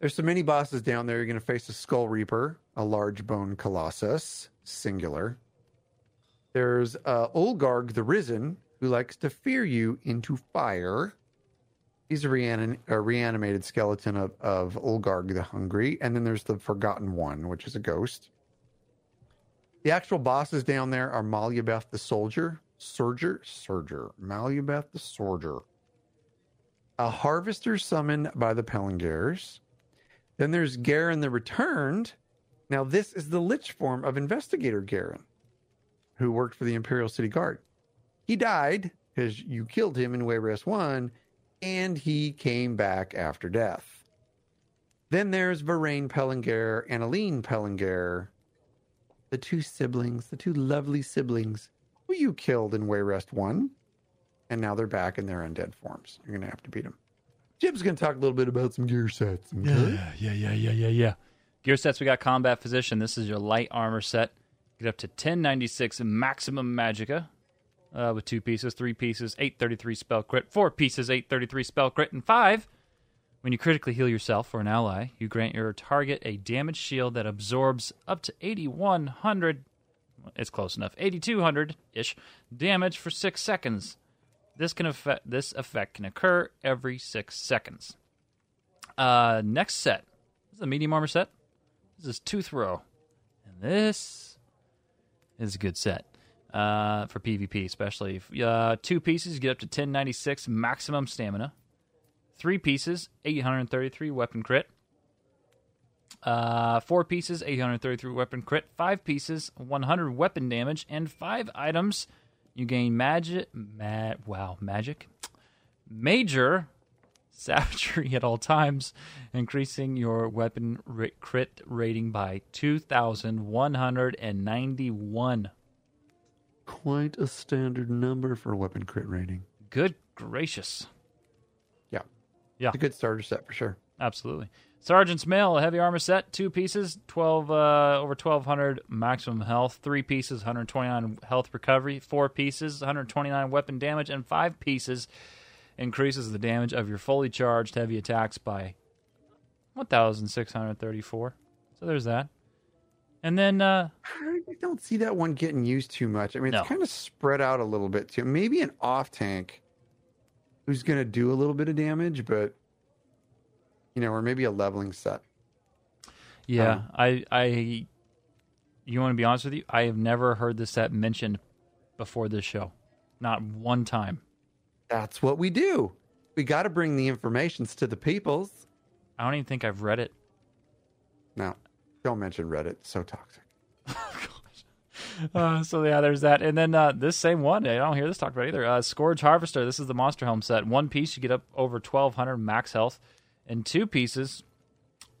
There's so many bosses down there. You're going to face a Skull Reaper, a large bone colossus, singular. There's uh, Uulgarg the Risen, who likes to fear you into fire. He's a, reanim- a reanimated skeleton of, of Uulgarg the Hungry. And then there's the Forgotten One, which is a ghost. The actual bosses down there are Malubeth the Soldier, Scourger, Scourger, Malubeth the Soldier, a harvester summoned by the Pellingares. Then there's Garron the Returned. Now, this is the lich form of Investigator Garron, who worked for the Imperial City Guard. He died because you killed him in Wayrest 1, and he came back after death. Then there's Varaine Pellingare and Allene Pellingare, the two siblings, the two lovely siblings who you killed in Wayrest 1, and now they're back in their undead forms. You're going to have to beat them. Jim's going to talk a little bit about some gear sets. Okay? Yeah, yeah, yeah, yeah, yeah, yeah. Gear sets, we got Combat Physician. This is your light armor set. Get up to 1096 maximum magicka uh, with two pieces, three pieces, 833 spell crit, four pieces, 833 spell crit, and five. When you critically heal yourself or an ally, you grant your target a damage shield that absorbs up to 8100. It's close enough. 8200 ish damage for six seconds. This can affect this effect can occur every six seconds. Uh, next set. This is a medium armor set. This is Toothrow, and this is a good set uh, for PvP, especially. Uh, two pieces, you get up to 1096 maximum stamina. Three pieces, 833 weapon crit. Uh, four pieces, 833 weapon crit. Five pieces, 100 weapon damage, and five items. You gain magic. Ma- wow, magic. Major savagery at all times, increasing your weapon crit rating by 2,191. Quite a standard number for a weapon crit rating. Good gracious. Yeah. Yeah. It's a good starter set for sure. Absolutely. Sergeant's Mail, a heavy armor set, two pieces, 12 uh, over 1200 maximum health, three pieces, 129 health recovery, four pieces, 129 weapon damage, and five pieces increases the damage of your fully charged heavy attacks by 1634. So there's that. And then uh I don't see that one getting used too much. I mean, it's No. kind of spread out a little bit too. Maybe an off tank who's going to do a little bit of damage, but you know, or maybe a leveling set. yeah, Um, I I you want to be honest with you, I have never heard this set mentioned before this show. Not one time. That's what we do. We got to bring the informations to the peoples. I don't even think I've read it. No, don't mention Reddit. So toxic. *laughs* Uh, so yeah, there's that, and then uh, this same one, I don't hear this talked about either. Uh, Scourge Harvester. This is the Monster Helm set. One piece, you get up over 1,200 max health, and two pieces.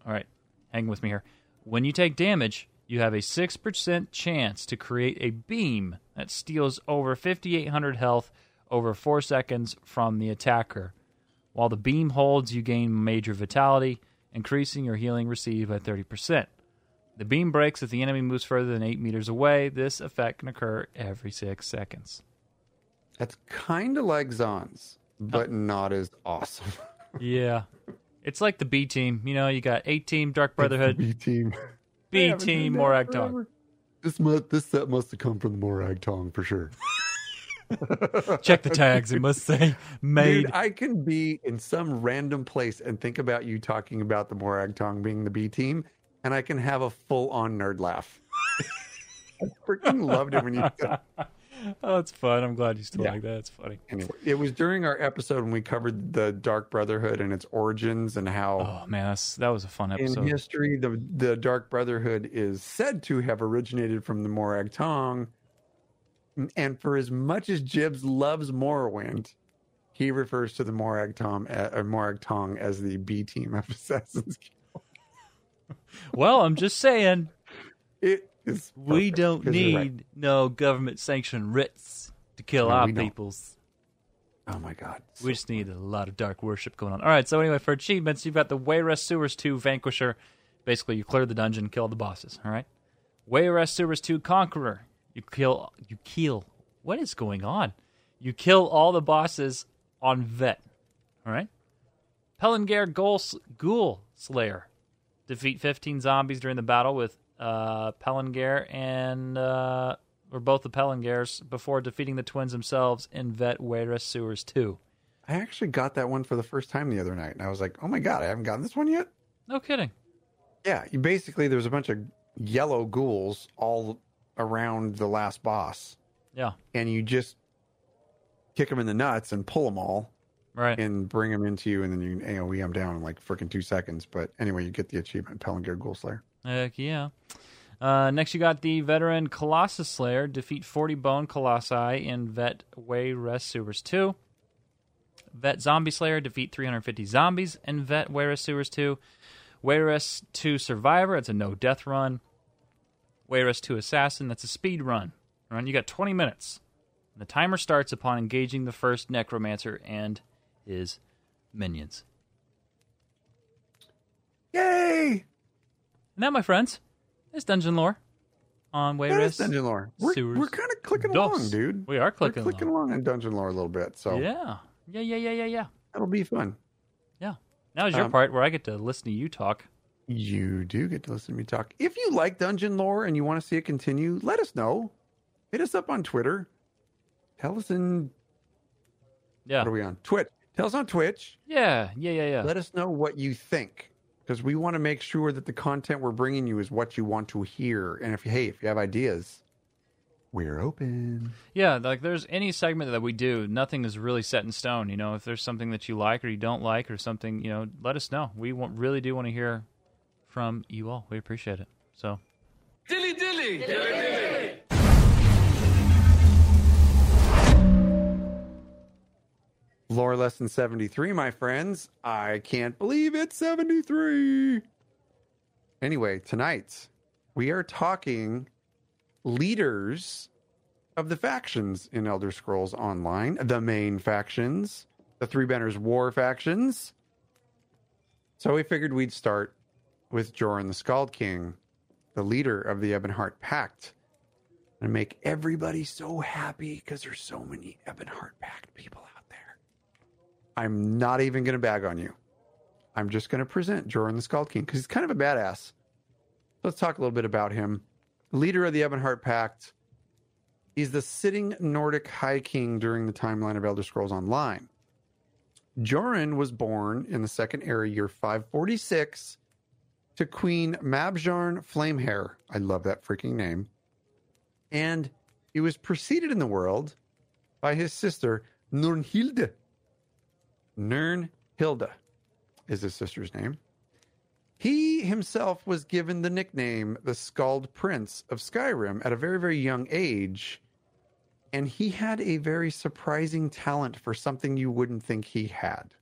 All right, hang with me here. When you take damage, you have a six percent chance to create a beam that steals over 5,800 health over four seconds from the attacker. While the beam holds, you gain major vitality, increasing your healing received by 30%. The beam breaks if the enemy moves further than 8 meters away. This effect can occur every 6 seconds. That's kind of like Zaan's, but not as awesome. *laughs* Yeah. It's like the B team. You know, you got A team, Dark Brotherhood, B team. B team, Morag Tong. This must, this set must have come from the Morag Tong for sure. *laughs* Check the tags. It must say made. Dude, I can be in some random place and think about you talking about the Morag Tong being the B team, and I can have a full on nerd laugh. I freaking loved it when you *laughs* Oh, it's fun. I'm glad you still Yeah. like that. It's funny. Anyway, it was during our episode when we covered the Dark Brotherhood and its origins and how Oh man, that's that was a fun episode. in history the the Dark Brotherhood is said to have originated from the Morag Tong. And for as much as Jibbs loves Morrowind, he refers to the Morag Tong, uh, Morag Tong as the B team of Assassin's Creed. Well, I'm just saying, It is we don't need right. no government sanctioned writs to kill No, our peoples. Oh my god. We just need a lot of dark worship going on. All right, so anyway, for achievements, you've got the Wayrest Sewers 2 Vanquisher. Basically, you clear the dungeon, kill the bosses. All right. Wayrest Sewers 2 Conqueror. You kill. You kill. What is going on? You kill all the bosses on Vet. All right. Pellingare Ghoul, Ghoul Slayer. Defeat 15 zombies during the battle with uh, Pellingare and uh, or both the Pellingares before defeating the twins themselves in Vet Wayrest Sewers 2. I actually got that one for the first time the other night, and I was like, "Oh my god, I haven't gotten this one yet." No kidding. Yeah, you basically there's a bunch of yellow ghouls all around the last boss, Yeah. and you just kick them in the nuts and pull them all Right. and bring them into you, and then you can AOE them down in like freaking two seconds. But anyway, you get the achievement, Pellingare Ghoul Slayer. Heck yeah. Uh, next, you got the veteran Colossus Slayer. Defeat 40 bone colossi in Vet Wayrest Sewers 2. Vet Zombie Slayer. Defeat 350 zombies in Vet Wayrest Sewers 2. Wayrest 2 Survivor. It's a no death run. Wayrest 2 Assassin. That's a speed run. Run. You got 20 minutes. The timer starts upon engaging the first Necromancer and his minions. Yay! And that, my friends, is Dungeon Lore on is Wayrest. Dungeon Lore. We're, Sewers we're kind of clicking dos. along, dude. We are clicking, we're clicking along. along in Dungeon Lore a little bit, so Yeah. Yeah, yeah, yeah, yeah, yeah. that'll be fun. Yeah. Now is your Um, part where I get to listen to you talk. You do get to listen to me talk. If you like Dungeon Lore and you want to see it continue, let us know. Hit us up on Twitter. Tell us in Yeah. what are we on? Twitch. Tell us on Twitch. Yeah, yeah, yeah, yeah. Let us know what you think. Because we want to make sure that the content we're bringing you is what you want to hear. And if hey, if you have ideas, we're open. Yeah, like there's any segment that we do, nothing is really set in stone. You know, if there's something that you like or you don't like or something, you know, let us know. We want, really do want to hear from you all. We appreciate it. So, Dilly dilly. Lore lesson 73, my friends. I can't believe it's 73. Anyway, tonight we are talking leaders of the factions in Elder Scrolls Online, the main factions, the Three Banners War factions. So we figured we'd start with Jorunn the Skald-King, the leader of the Ebonheart Pact, and make everybody so happy because there's so many Ebonheart Pact people out. I'm not even going to bag on you. I'm just going to present Jorunn the Skald-King because he's kind of a badass. Let's talk a little bit about him. Leader of the Ebonheart Pact. He's the sitting Nordic High King during the timeline of Elder Scrolls Online. Jorunn was born in the second era year 546 to Queen Mabjaarn Flamehair. I love that freaking name. And he was preceded in the world by his sister Nurnhilde. Nurnhilde is his sister's name. He himself was given the nickname the Skald Prince of Skyrim at a very, very young age. And he had a very surprising talent for something you wouldn't think he had.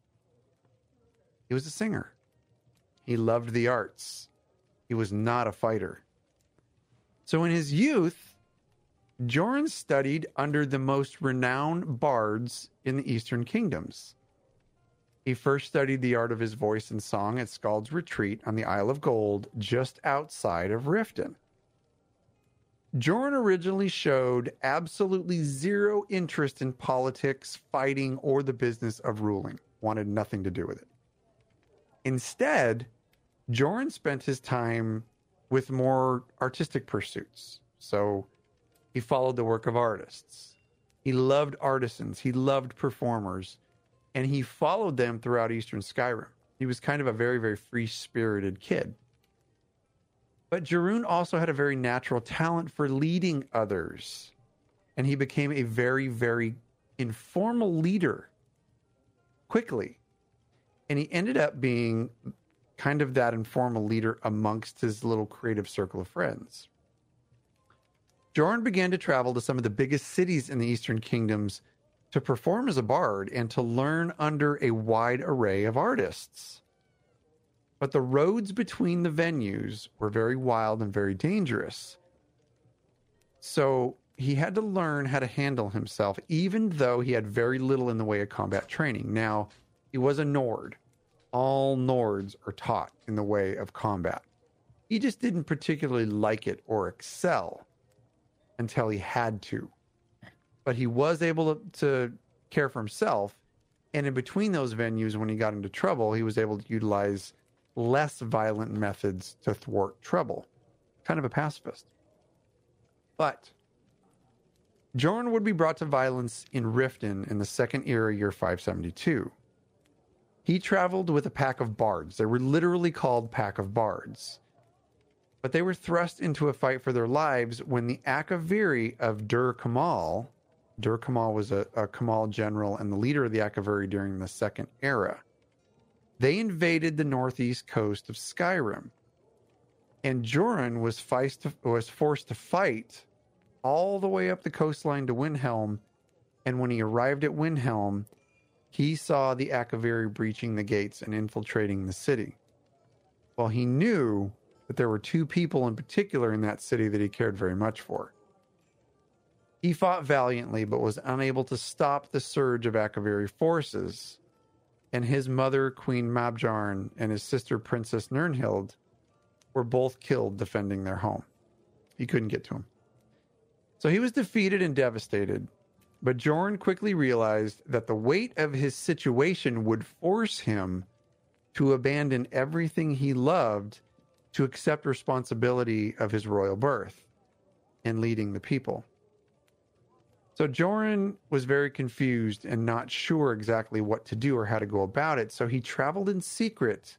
He was a singer. He loved the arts. He was not a fighter. So in his youth, Jorunn studied under the most renowned bards in the Eastern Kingdoms. He first studied the art of his voice and song at Skald's Retreat on the Isle of Gold, just outside of Riften. Jorunn originally showed absolutely zero interest in politics, fighting, or the business of ruling, wanted nothing to do with it. Instead, Jorunn spent his time with more artistic pursuits. So he followed the work of artists. He loved artisans, he loved performers, and he followed them throughout Eastern Skyrim. He was kind of a very, very free spirited kid. But Jorunn also had a very natural talent for leading others. and he became a very, very informal leader quickly. And he ended up being kind of that informal leader amongst his little creative circle of friends. Jorunn began to travel to some of the biggest cities in the Eastern Kingdoms to perform as a bard and to learn under a wide array of artists. But the roads between the venues were very wild and very dangerous. So he had to learn how to handle himself, even though he had very little in the way of combat training. Now, he was a Nord. All Nords are taught in the way of combat. He just didn't particularly like it or excel until he had to. But he was able to, to care for himself. And in between those venues, when he got into trouble, he was able to utilize less violent methods to thwart trouble. Kind of a pacifist. But Jorunn would be brought to violence in Riften in the second era, year 572. He traveled with a pack of bards. They were literally called Pack of Bards. But they were thrust into a fight for their lives when the Akaviri of Dur Kamal, Dur Kamal was a, a Kamal general and the leader of the Akaviri during the second era, they invaded the northeast coast of Skyrim. And Jorunn was, to, was forced to fight all the way up the coastline to Windhelm. And when he arrived at Windhelm, he saw the Akaviri breaching the gates and infiltrating the city. Well, he knew that there were two people in particular in that city that he cared very much for. He fought valiantly, but was unable to stop the surge of Akaviri forces, and his mother, Queen Mabjaarn, and his sister, Princess Nirnhild, were both killed defending their home. He couldn't get to them. So he was defeated and devastated, but Jorunn quickly realized that the weight of his situation would force him to abandon everything he loved to accept responsibility of his royal birth and leading the people. So Jorunn was very confused and not sure exactly what to do or how to go about it, so he traveled in secret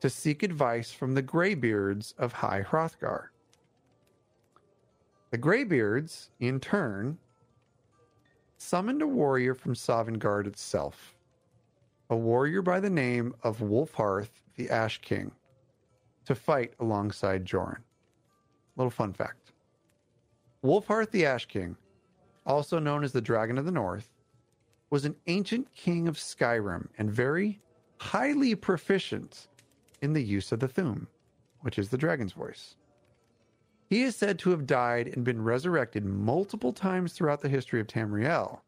to seek advice from the Greybeards of High Hrothgar. The Greybeards, in turn, summoned a warrior from Sovngarde itself, a warrior by the name of Wulfharth the Ash King, to fight alongside Jorunn. Little fun fact Wulfharth the Ash King, also known as the Dragon of the North, was an ancient king of Skyrim and very highly proficient in the use of the Thu'um, which is the dragon's voice. He is said to have died and been resurrected multiple times throughout the history of Tamriel,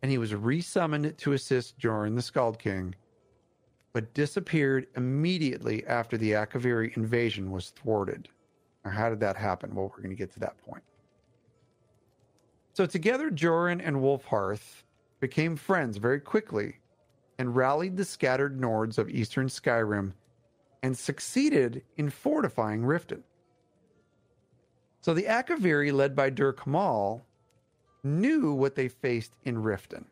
and he was resummoned to assist Jorunn the Skald-King, but disappeared immediately after the Akaviri invasion was thwarted. Now, how did that happen? Well, we're going to get to that point. So together, Jorunn and Wulfharth became friends very quickly and rallied the scattered Nords of eastern Skyrim and succeeded in fortifying Riften. So the Akaviri, led by Dur Kamal, knew what they faced in Riften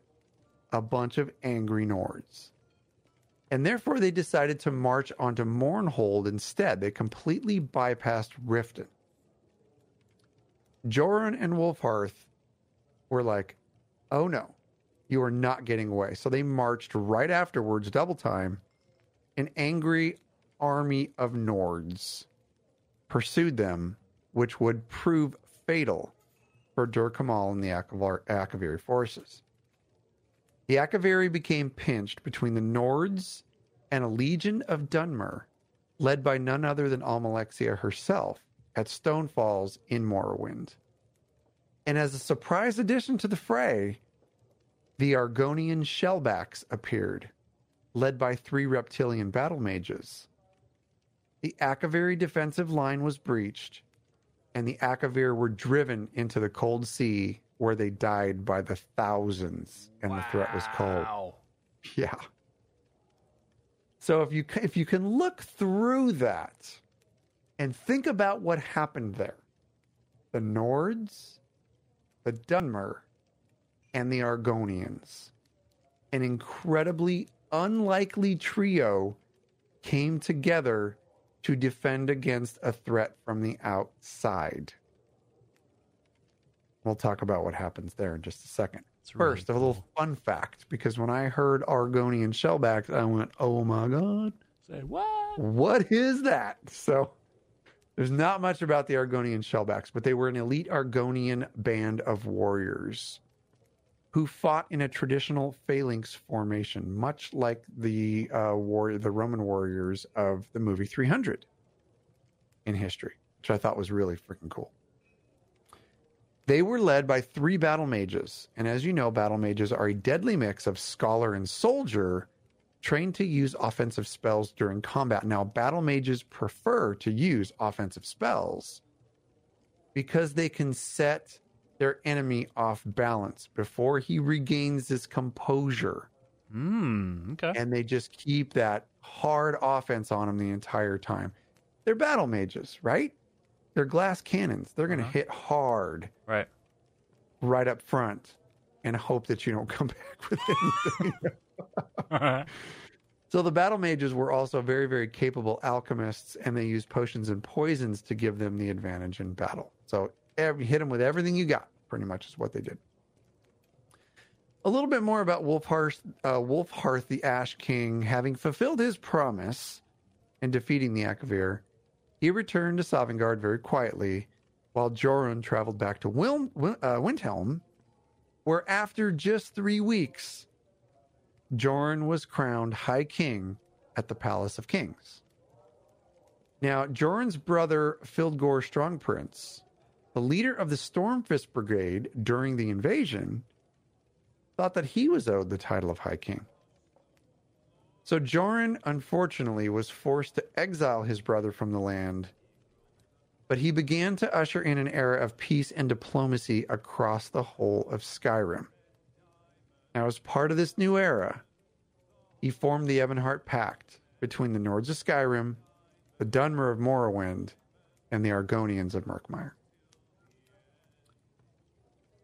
a bunch of angry Nords. And therefore, they decided to march onto Mournhold instead. They completely bypassed Riften. Jorunn and Wulfharth were like, oh no, you are not getting away. So they marched right afterwards, double time. An angry army of Nords pursued them which would prove fatal for Dur Kamal and the Akaviri forces. The Akaviri became pinched between the Nords and a legion of Dunmer, led by none other than Almalexia herself, at Stonefalls in Morrowind. And as a surprise addition to the fray, the Argonian Shellbacks appeared, led by three reptilian battle mages. The Akaviri defensive line was breached, and the Akavir were driven into the cold sea where they died by the thousands and wow. the threat was cold. Yeah. So if you if you can look through that and think about what happened there. The Nords, the Dunmer, and the Argonians. An incredibly unlikely trio came together to defend against a threat from the outside. We'll talk about what happens there in just a second. It's really First, a little fun fact because when I heard Argonian shellbacks, I went, "Oh my god, Say what? what is that?" So there's not much about the Argonian shellbacks, but they were an elite Argonian band of warriors who fought in a traditional phalanx formation, much like the uh, war, the Roman warriors of the movie 300 in history, which I thought was really freaking cool. They were led by three battle mages, and as you know, battle mages are a deadly mix of scholar and soldier trained to use offensive spells during combat. Now, battle mages prefer to use offensive spells because they can set their enemy off balance before he regains his composure. Hmm. Okay. And they just keep that hard offense on him the entire time. They're battle mages, right? They're glass cannons. They're going to Uh-huh. hit hard Right. right up front and hope that you don't *laughs* come back with anything. *laughs* *laughs* So the battle mages were also very, very capable alchemists, and they used potions and poisons to give them the advantage in battle. So every, hit them with everything you got, pretty much is what they did. A little bit more about Wulfharth, uh, Wulfharth the Ash King, having fulfilled his promise and defeating the Akavir, he returned to Sovngarde very quietly, while Jorunn traveled back to Wil- uh, Windhelm, where after just three weeks, Jorunn was crowned High King at the Palace of Kings. Now, Jorunn's brother, Fildgor Strongprince, the leader of the Stormfist Brigade during the invasion, thought that he was owed the title of High King. So Jorunn, unfortunately, was forced to exile his brother from the land, but he began to usher in an era of peace and diplomacy across the whole of Skyrim. Now, as part of this new era, he formed the Ebonheart Pact between the Nords of Skyrim, the Dunmer of Morrowind, and the Argonians of Murkmire.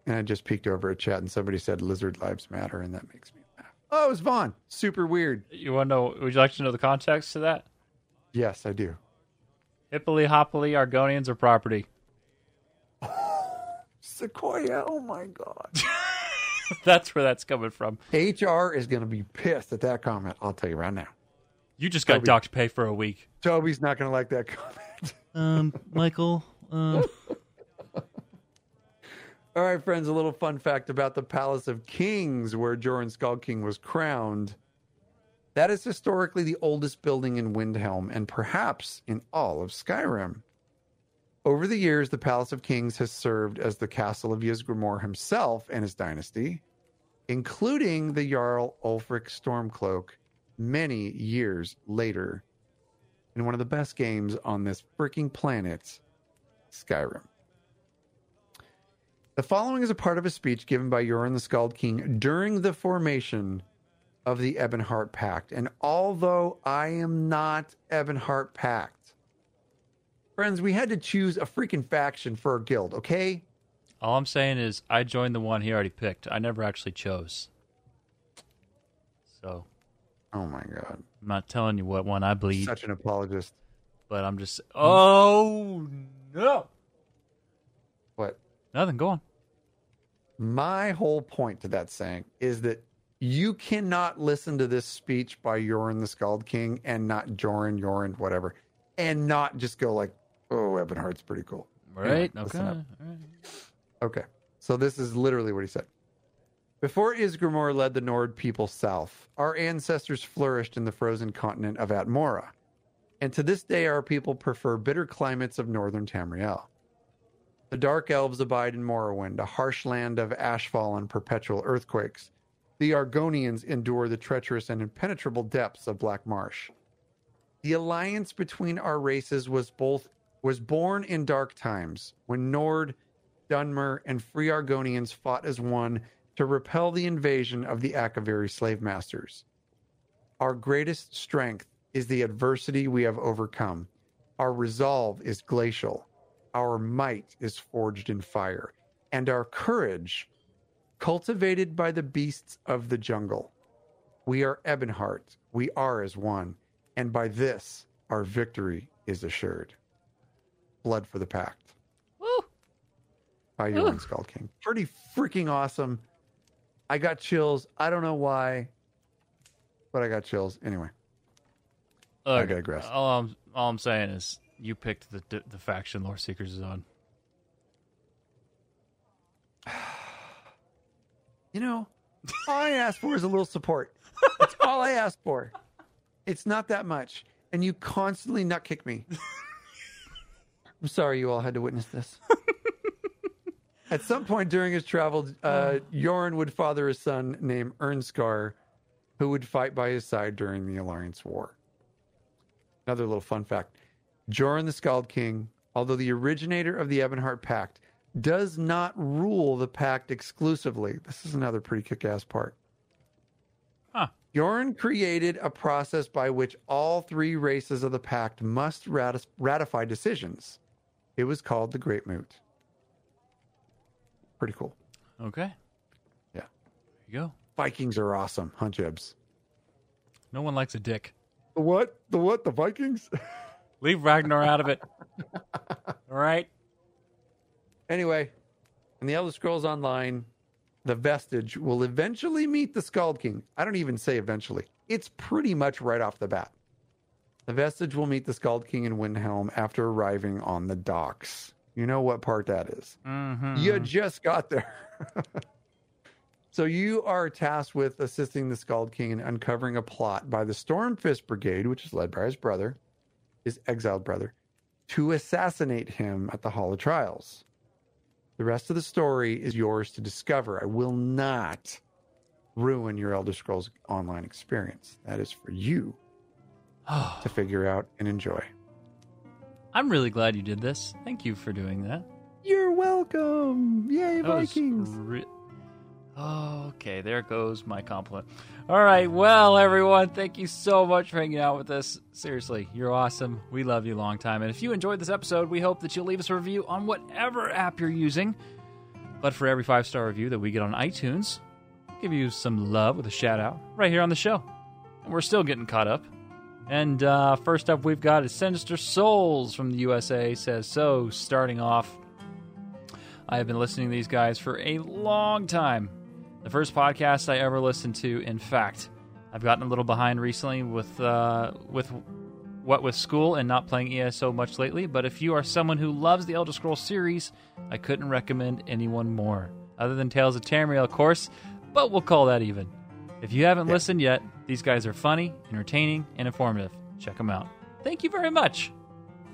And I just peeked over at chat and somebody said lizard lives matter, and that makes me laugh. Oh, it was Vaughn. Super weird. You want to know? Would you like to know the context to that? Yes, I do. Hippily hoppily, Argonians are property. *laughs* Sequoia, oh my God. *laughs* *laughs* That's where that's coming from. HR is going to be pissed at that comment. I'll tell you right now. You just got Toby. docked pay for a week. Toby's not going to like that comment. *laughs* Um, Michael. Uh, *laughs* All right, friends, a little fun fact about the Palace of Kings where Joran Skald King was crowned. That is historically the oldest building in Windhelm and perhaps in all of Skyrim. Over the years, the Palace of Kings has served as the castle of Ysgramor himself and his dynasty, including the Jarl Ulfric Stormcloak many years later in one of the best games on this freaking planet, Skyrim. The following is a part of a speech given by Yoren the Skald King during the formation of the Ebonheart Pact. And although I am not Ebonheart Pact, friends, we had to choose a freaking faction for our guild, okay? all I'm saying is, I joined the one he already picked. I never actually chose. So Oh my god. I'm not telling you what one I bleed, Such an apologist. but I'm just. Oh no! What? Nothing. Go on. My whole point to that saying is that you cannot listen to this speech by Yoren the Skald King and not Joran, Yoren, whatever, and not just go like, oh, Ebonheart's pretty cool. Right. Yeah, okay. All right. Okay. So this is literally what he said. Before Ysgramor led the Nord people south, our ancestors flourished in the frozen continent of Atmora. And to this day, our people prefer bitter climates of northern Tamriel. The Dark Elves abide in Morrowind, a harsh land of ashfall and perpetual earthquakes. The Argonians endure the treacherous and impenetrable depths of Black Marsh. The alliance between our races was both was born in dark times when Nord, Dunmer, and free Argonians fought as one to repel the invasion of the Akaviri slave masters. Our greatest strength is the adversity we have overcome. Our resolve is glacial. Our might is forged in fire. And our courage, cultivated by the beasts of the jungle. We are Ebonheart. We are as one. And by this, our victory is assured. Blood for the pact. Woo! by Yoran Skald King. Pretty freaking awesome. I got chills. I don't know why, but I got chills anyway. Look, digress. All I'm, all I'm saying is you picked the the, the faction Lore Seekers is *sighs* on. You know, all I asked for is a little support. That's all I asked for. It's not that much. And you constantly nut kick me. *laughs* I'm sorry you all had to witness this. *laughs* At some point during his travels, uh, Yoren would father a son named Ernskar, who would fight by his side during the Alliance War. Another little fun fact Joran the Skald King, although the originator of the Ebonheart Pact, does not rule the pact exclusively. This is another pretty kick ass part. Huh. Bjorn created a process by which all three races of the pact must ratis- ratify decisions. It was called the Great Moot. Pretty cool. Okay. Yeah. There you go. Vikings are awesome, huh, Jibs? No one likes a dick. The what? The what? The Vikings? *laughs* Leave Ragnar out of it. *laughs* All right. Anyway, in the Elder Scrolls Online, the Vestige will eventually meet the Skald King. I don't even say eventually. It's pretty much right off the bat. The Vestige will meet the Skald King in Windhelm after arriving on the docks. You know what part that is. Mm-hmm. You just got there. *laughs* so you are tasked with assisting the Skald King in uncovering a plot by the Stormfist Brigade, which is led by his brother, his exiled brother, to assassinate him at the Hall of Trials. The rest of the story is yours to discover. I will not ruin your Elder Scrolls Online experience. That is for you to figure out and enjoy. I'm really glad you did this. Thank you for doing that. You're welcome. Yay, That Vikings. re- Oh, okay, there goes my compliment. All right, well, everyone, thank you so much for hanging out with us. Seriously, you're awesome. We love you long time. And if you enjoyed this episode, we hope that you'll leave us a review on whatever app you're using. But for every five star review that we get on iTunes, we'll give you some love with a shout out right here on the show. And we're still getting caught up. And uh, first up, we've got is Sinister Souls from the USA. Says so. Starting off, I have been listening to these guys for a long time. The first podcast I ever listened to. In fact, I've gotten a little behind recently with uh, with what with school and not playing ESO much lately. But if you are someone who loves the Elder Scrolls series, I couldn't recommend anyone more, other than Tales of Tamriel, of course. But we'll call that even. If you haven't listened yet, these guys are funny, entertaining, and informative. Check them out. Thank you very much.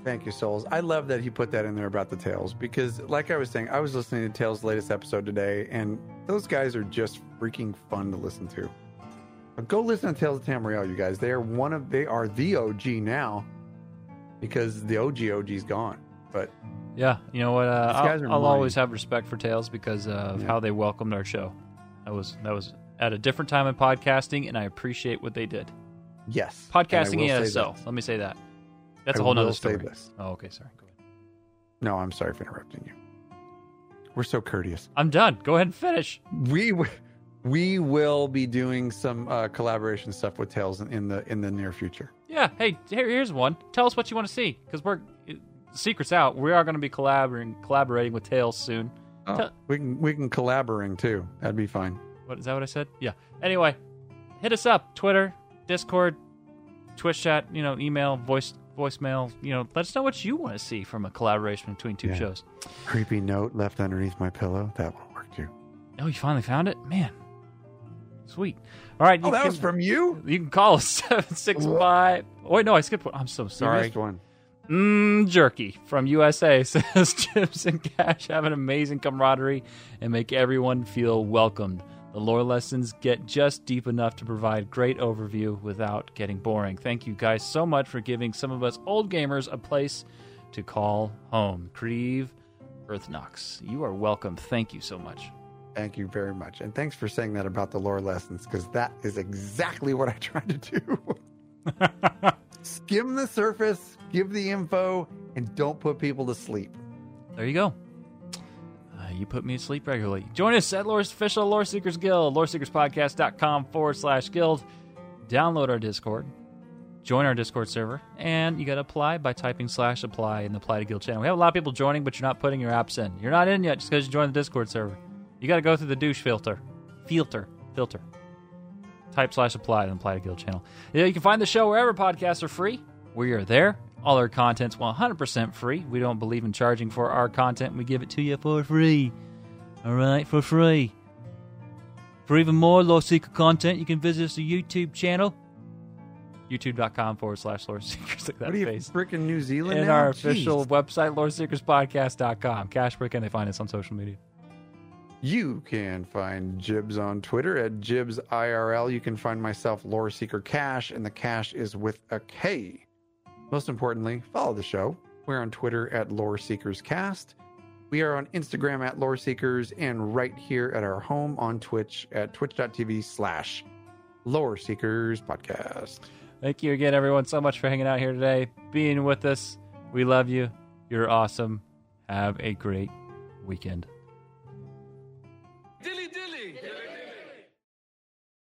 Thank you, Souls. I love that he put that in there about the Tales because, like I was saying, I was listening to Tales' latest episode today, and those guys are just freaking fun to listen to. But go listen to Tales of Tamriel, you guys. They are one of they are the OG now because the OG OG's gone. But Yeah, you know what? Uh, I'll, I'll always have respect for Tales because of Yeah. how they welcomed our show. That was that was at a different time in podcasting, and I appreciate what they did. yes, Podcasting ESO. Let me say that. That's I a whole nother story. this. Oh, okay. Sorry. Go ahead. No, I'm sorry for interrupting you. We're so courteous. I'm done. Go ahead and finish. We w- we will be doing some uh, collaboration stuff with Tales in, in the in the near future. Yeah. Hey, here, here's one. Tell us what you want to see because we're secrets out. We are going to be collaborating collaborating with Tales soon. Tell- We can we can collaborating too. That'd be fine. What is that? What I said? Yeah. Anyway, hit us up. Twitter, Discord, Twitch chat. You know, email, voice, voicemail. You know, let us know what you want to see from a collaboration between two Yeah. shows. Creepy note left underneath my pillow. That won't work too. Oh, you finally found it, man. Sweet. All right. Oh, you that can, was from you. You can call us *laughs* seven six five. Oh, wait, no, I skipped one. I'm so You sorry. missed one. Mmm, jerky from USA *laughs* says Chips and Cash have an amazing camaraderie and make everyone feel welcomed. The lore lessons get just deep enough to provide great overview without getting boring. Thank you guys so much for giving some of us old gamers a place to call home. Creve Earthnox, you are welcome. Thank you so much. Thank you very much, and thanks for saying that about the lore lessons because that is exactly what I *laughs* tried to do. *laughs* Skim the surface, give the info, and don't put people to sleep. There you go. Uh, you put me to sleep regularly. Join us at Lore's official Lore Seekers Guild, loreseekerspodcast.com forward slash guild. Download our Discord. join our Discord server, and you got to apply by typing slash apply in the Apply to Guild channel. We have a lot of people joining, but you're not putting your apps in. You're not in yet just because you joined the Discord server. You got to go through the douche filter, filter, filter. Type slash apply in the Apply to Guild channel. Yeah, you can find the show wherever podcasts are free. We are there. All our content's 100% free. We don't believe in charging for our content. We give it to you for free. All right, for free. For even more Lore Seeker content, you can visit us the YouTube channel, youtube.com forward slash Lore Seekers. Look at What that are you face. freaking New Zealand? And now? our Jeez. official website, LoreSeekersPodcast.com. Cash, where can they find us on social media? You can find Jibs on Twitter at Jibs IRL. You can find myself, Lore Seeker Cash, and the cash is with a K. Most importantly, follow the show. We're on Twitter at Lore Seekers Cast. We are on Instagram at Lore Seekers and right here at our home on Twitch at twitch.tv slash Lore Seekers Podcast. Thank you again, everyone, so much for hanging out here today, being with us. We love you. You're awesome. Have a great weekend. Dilly dilly.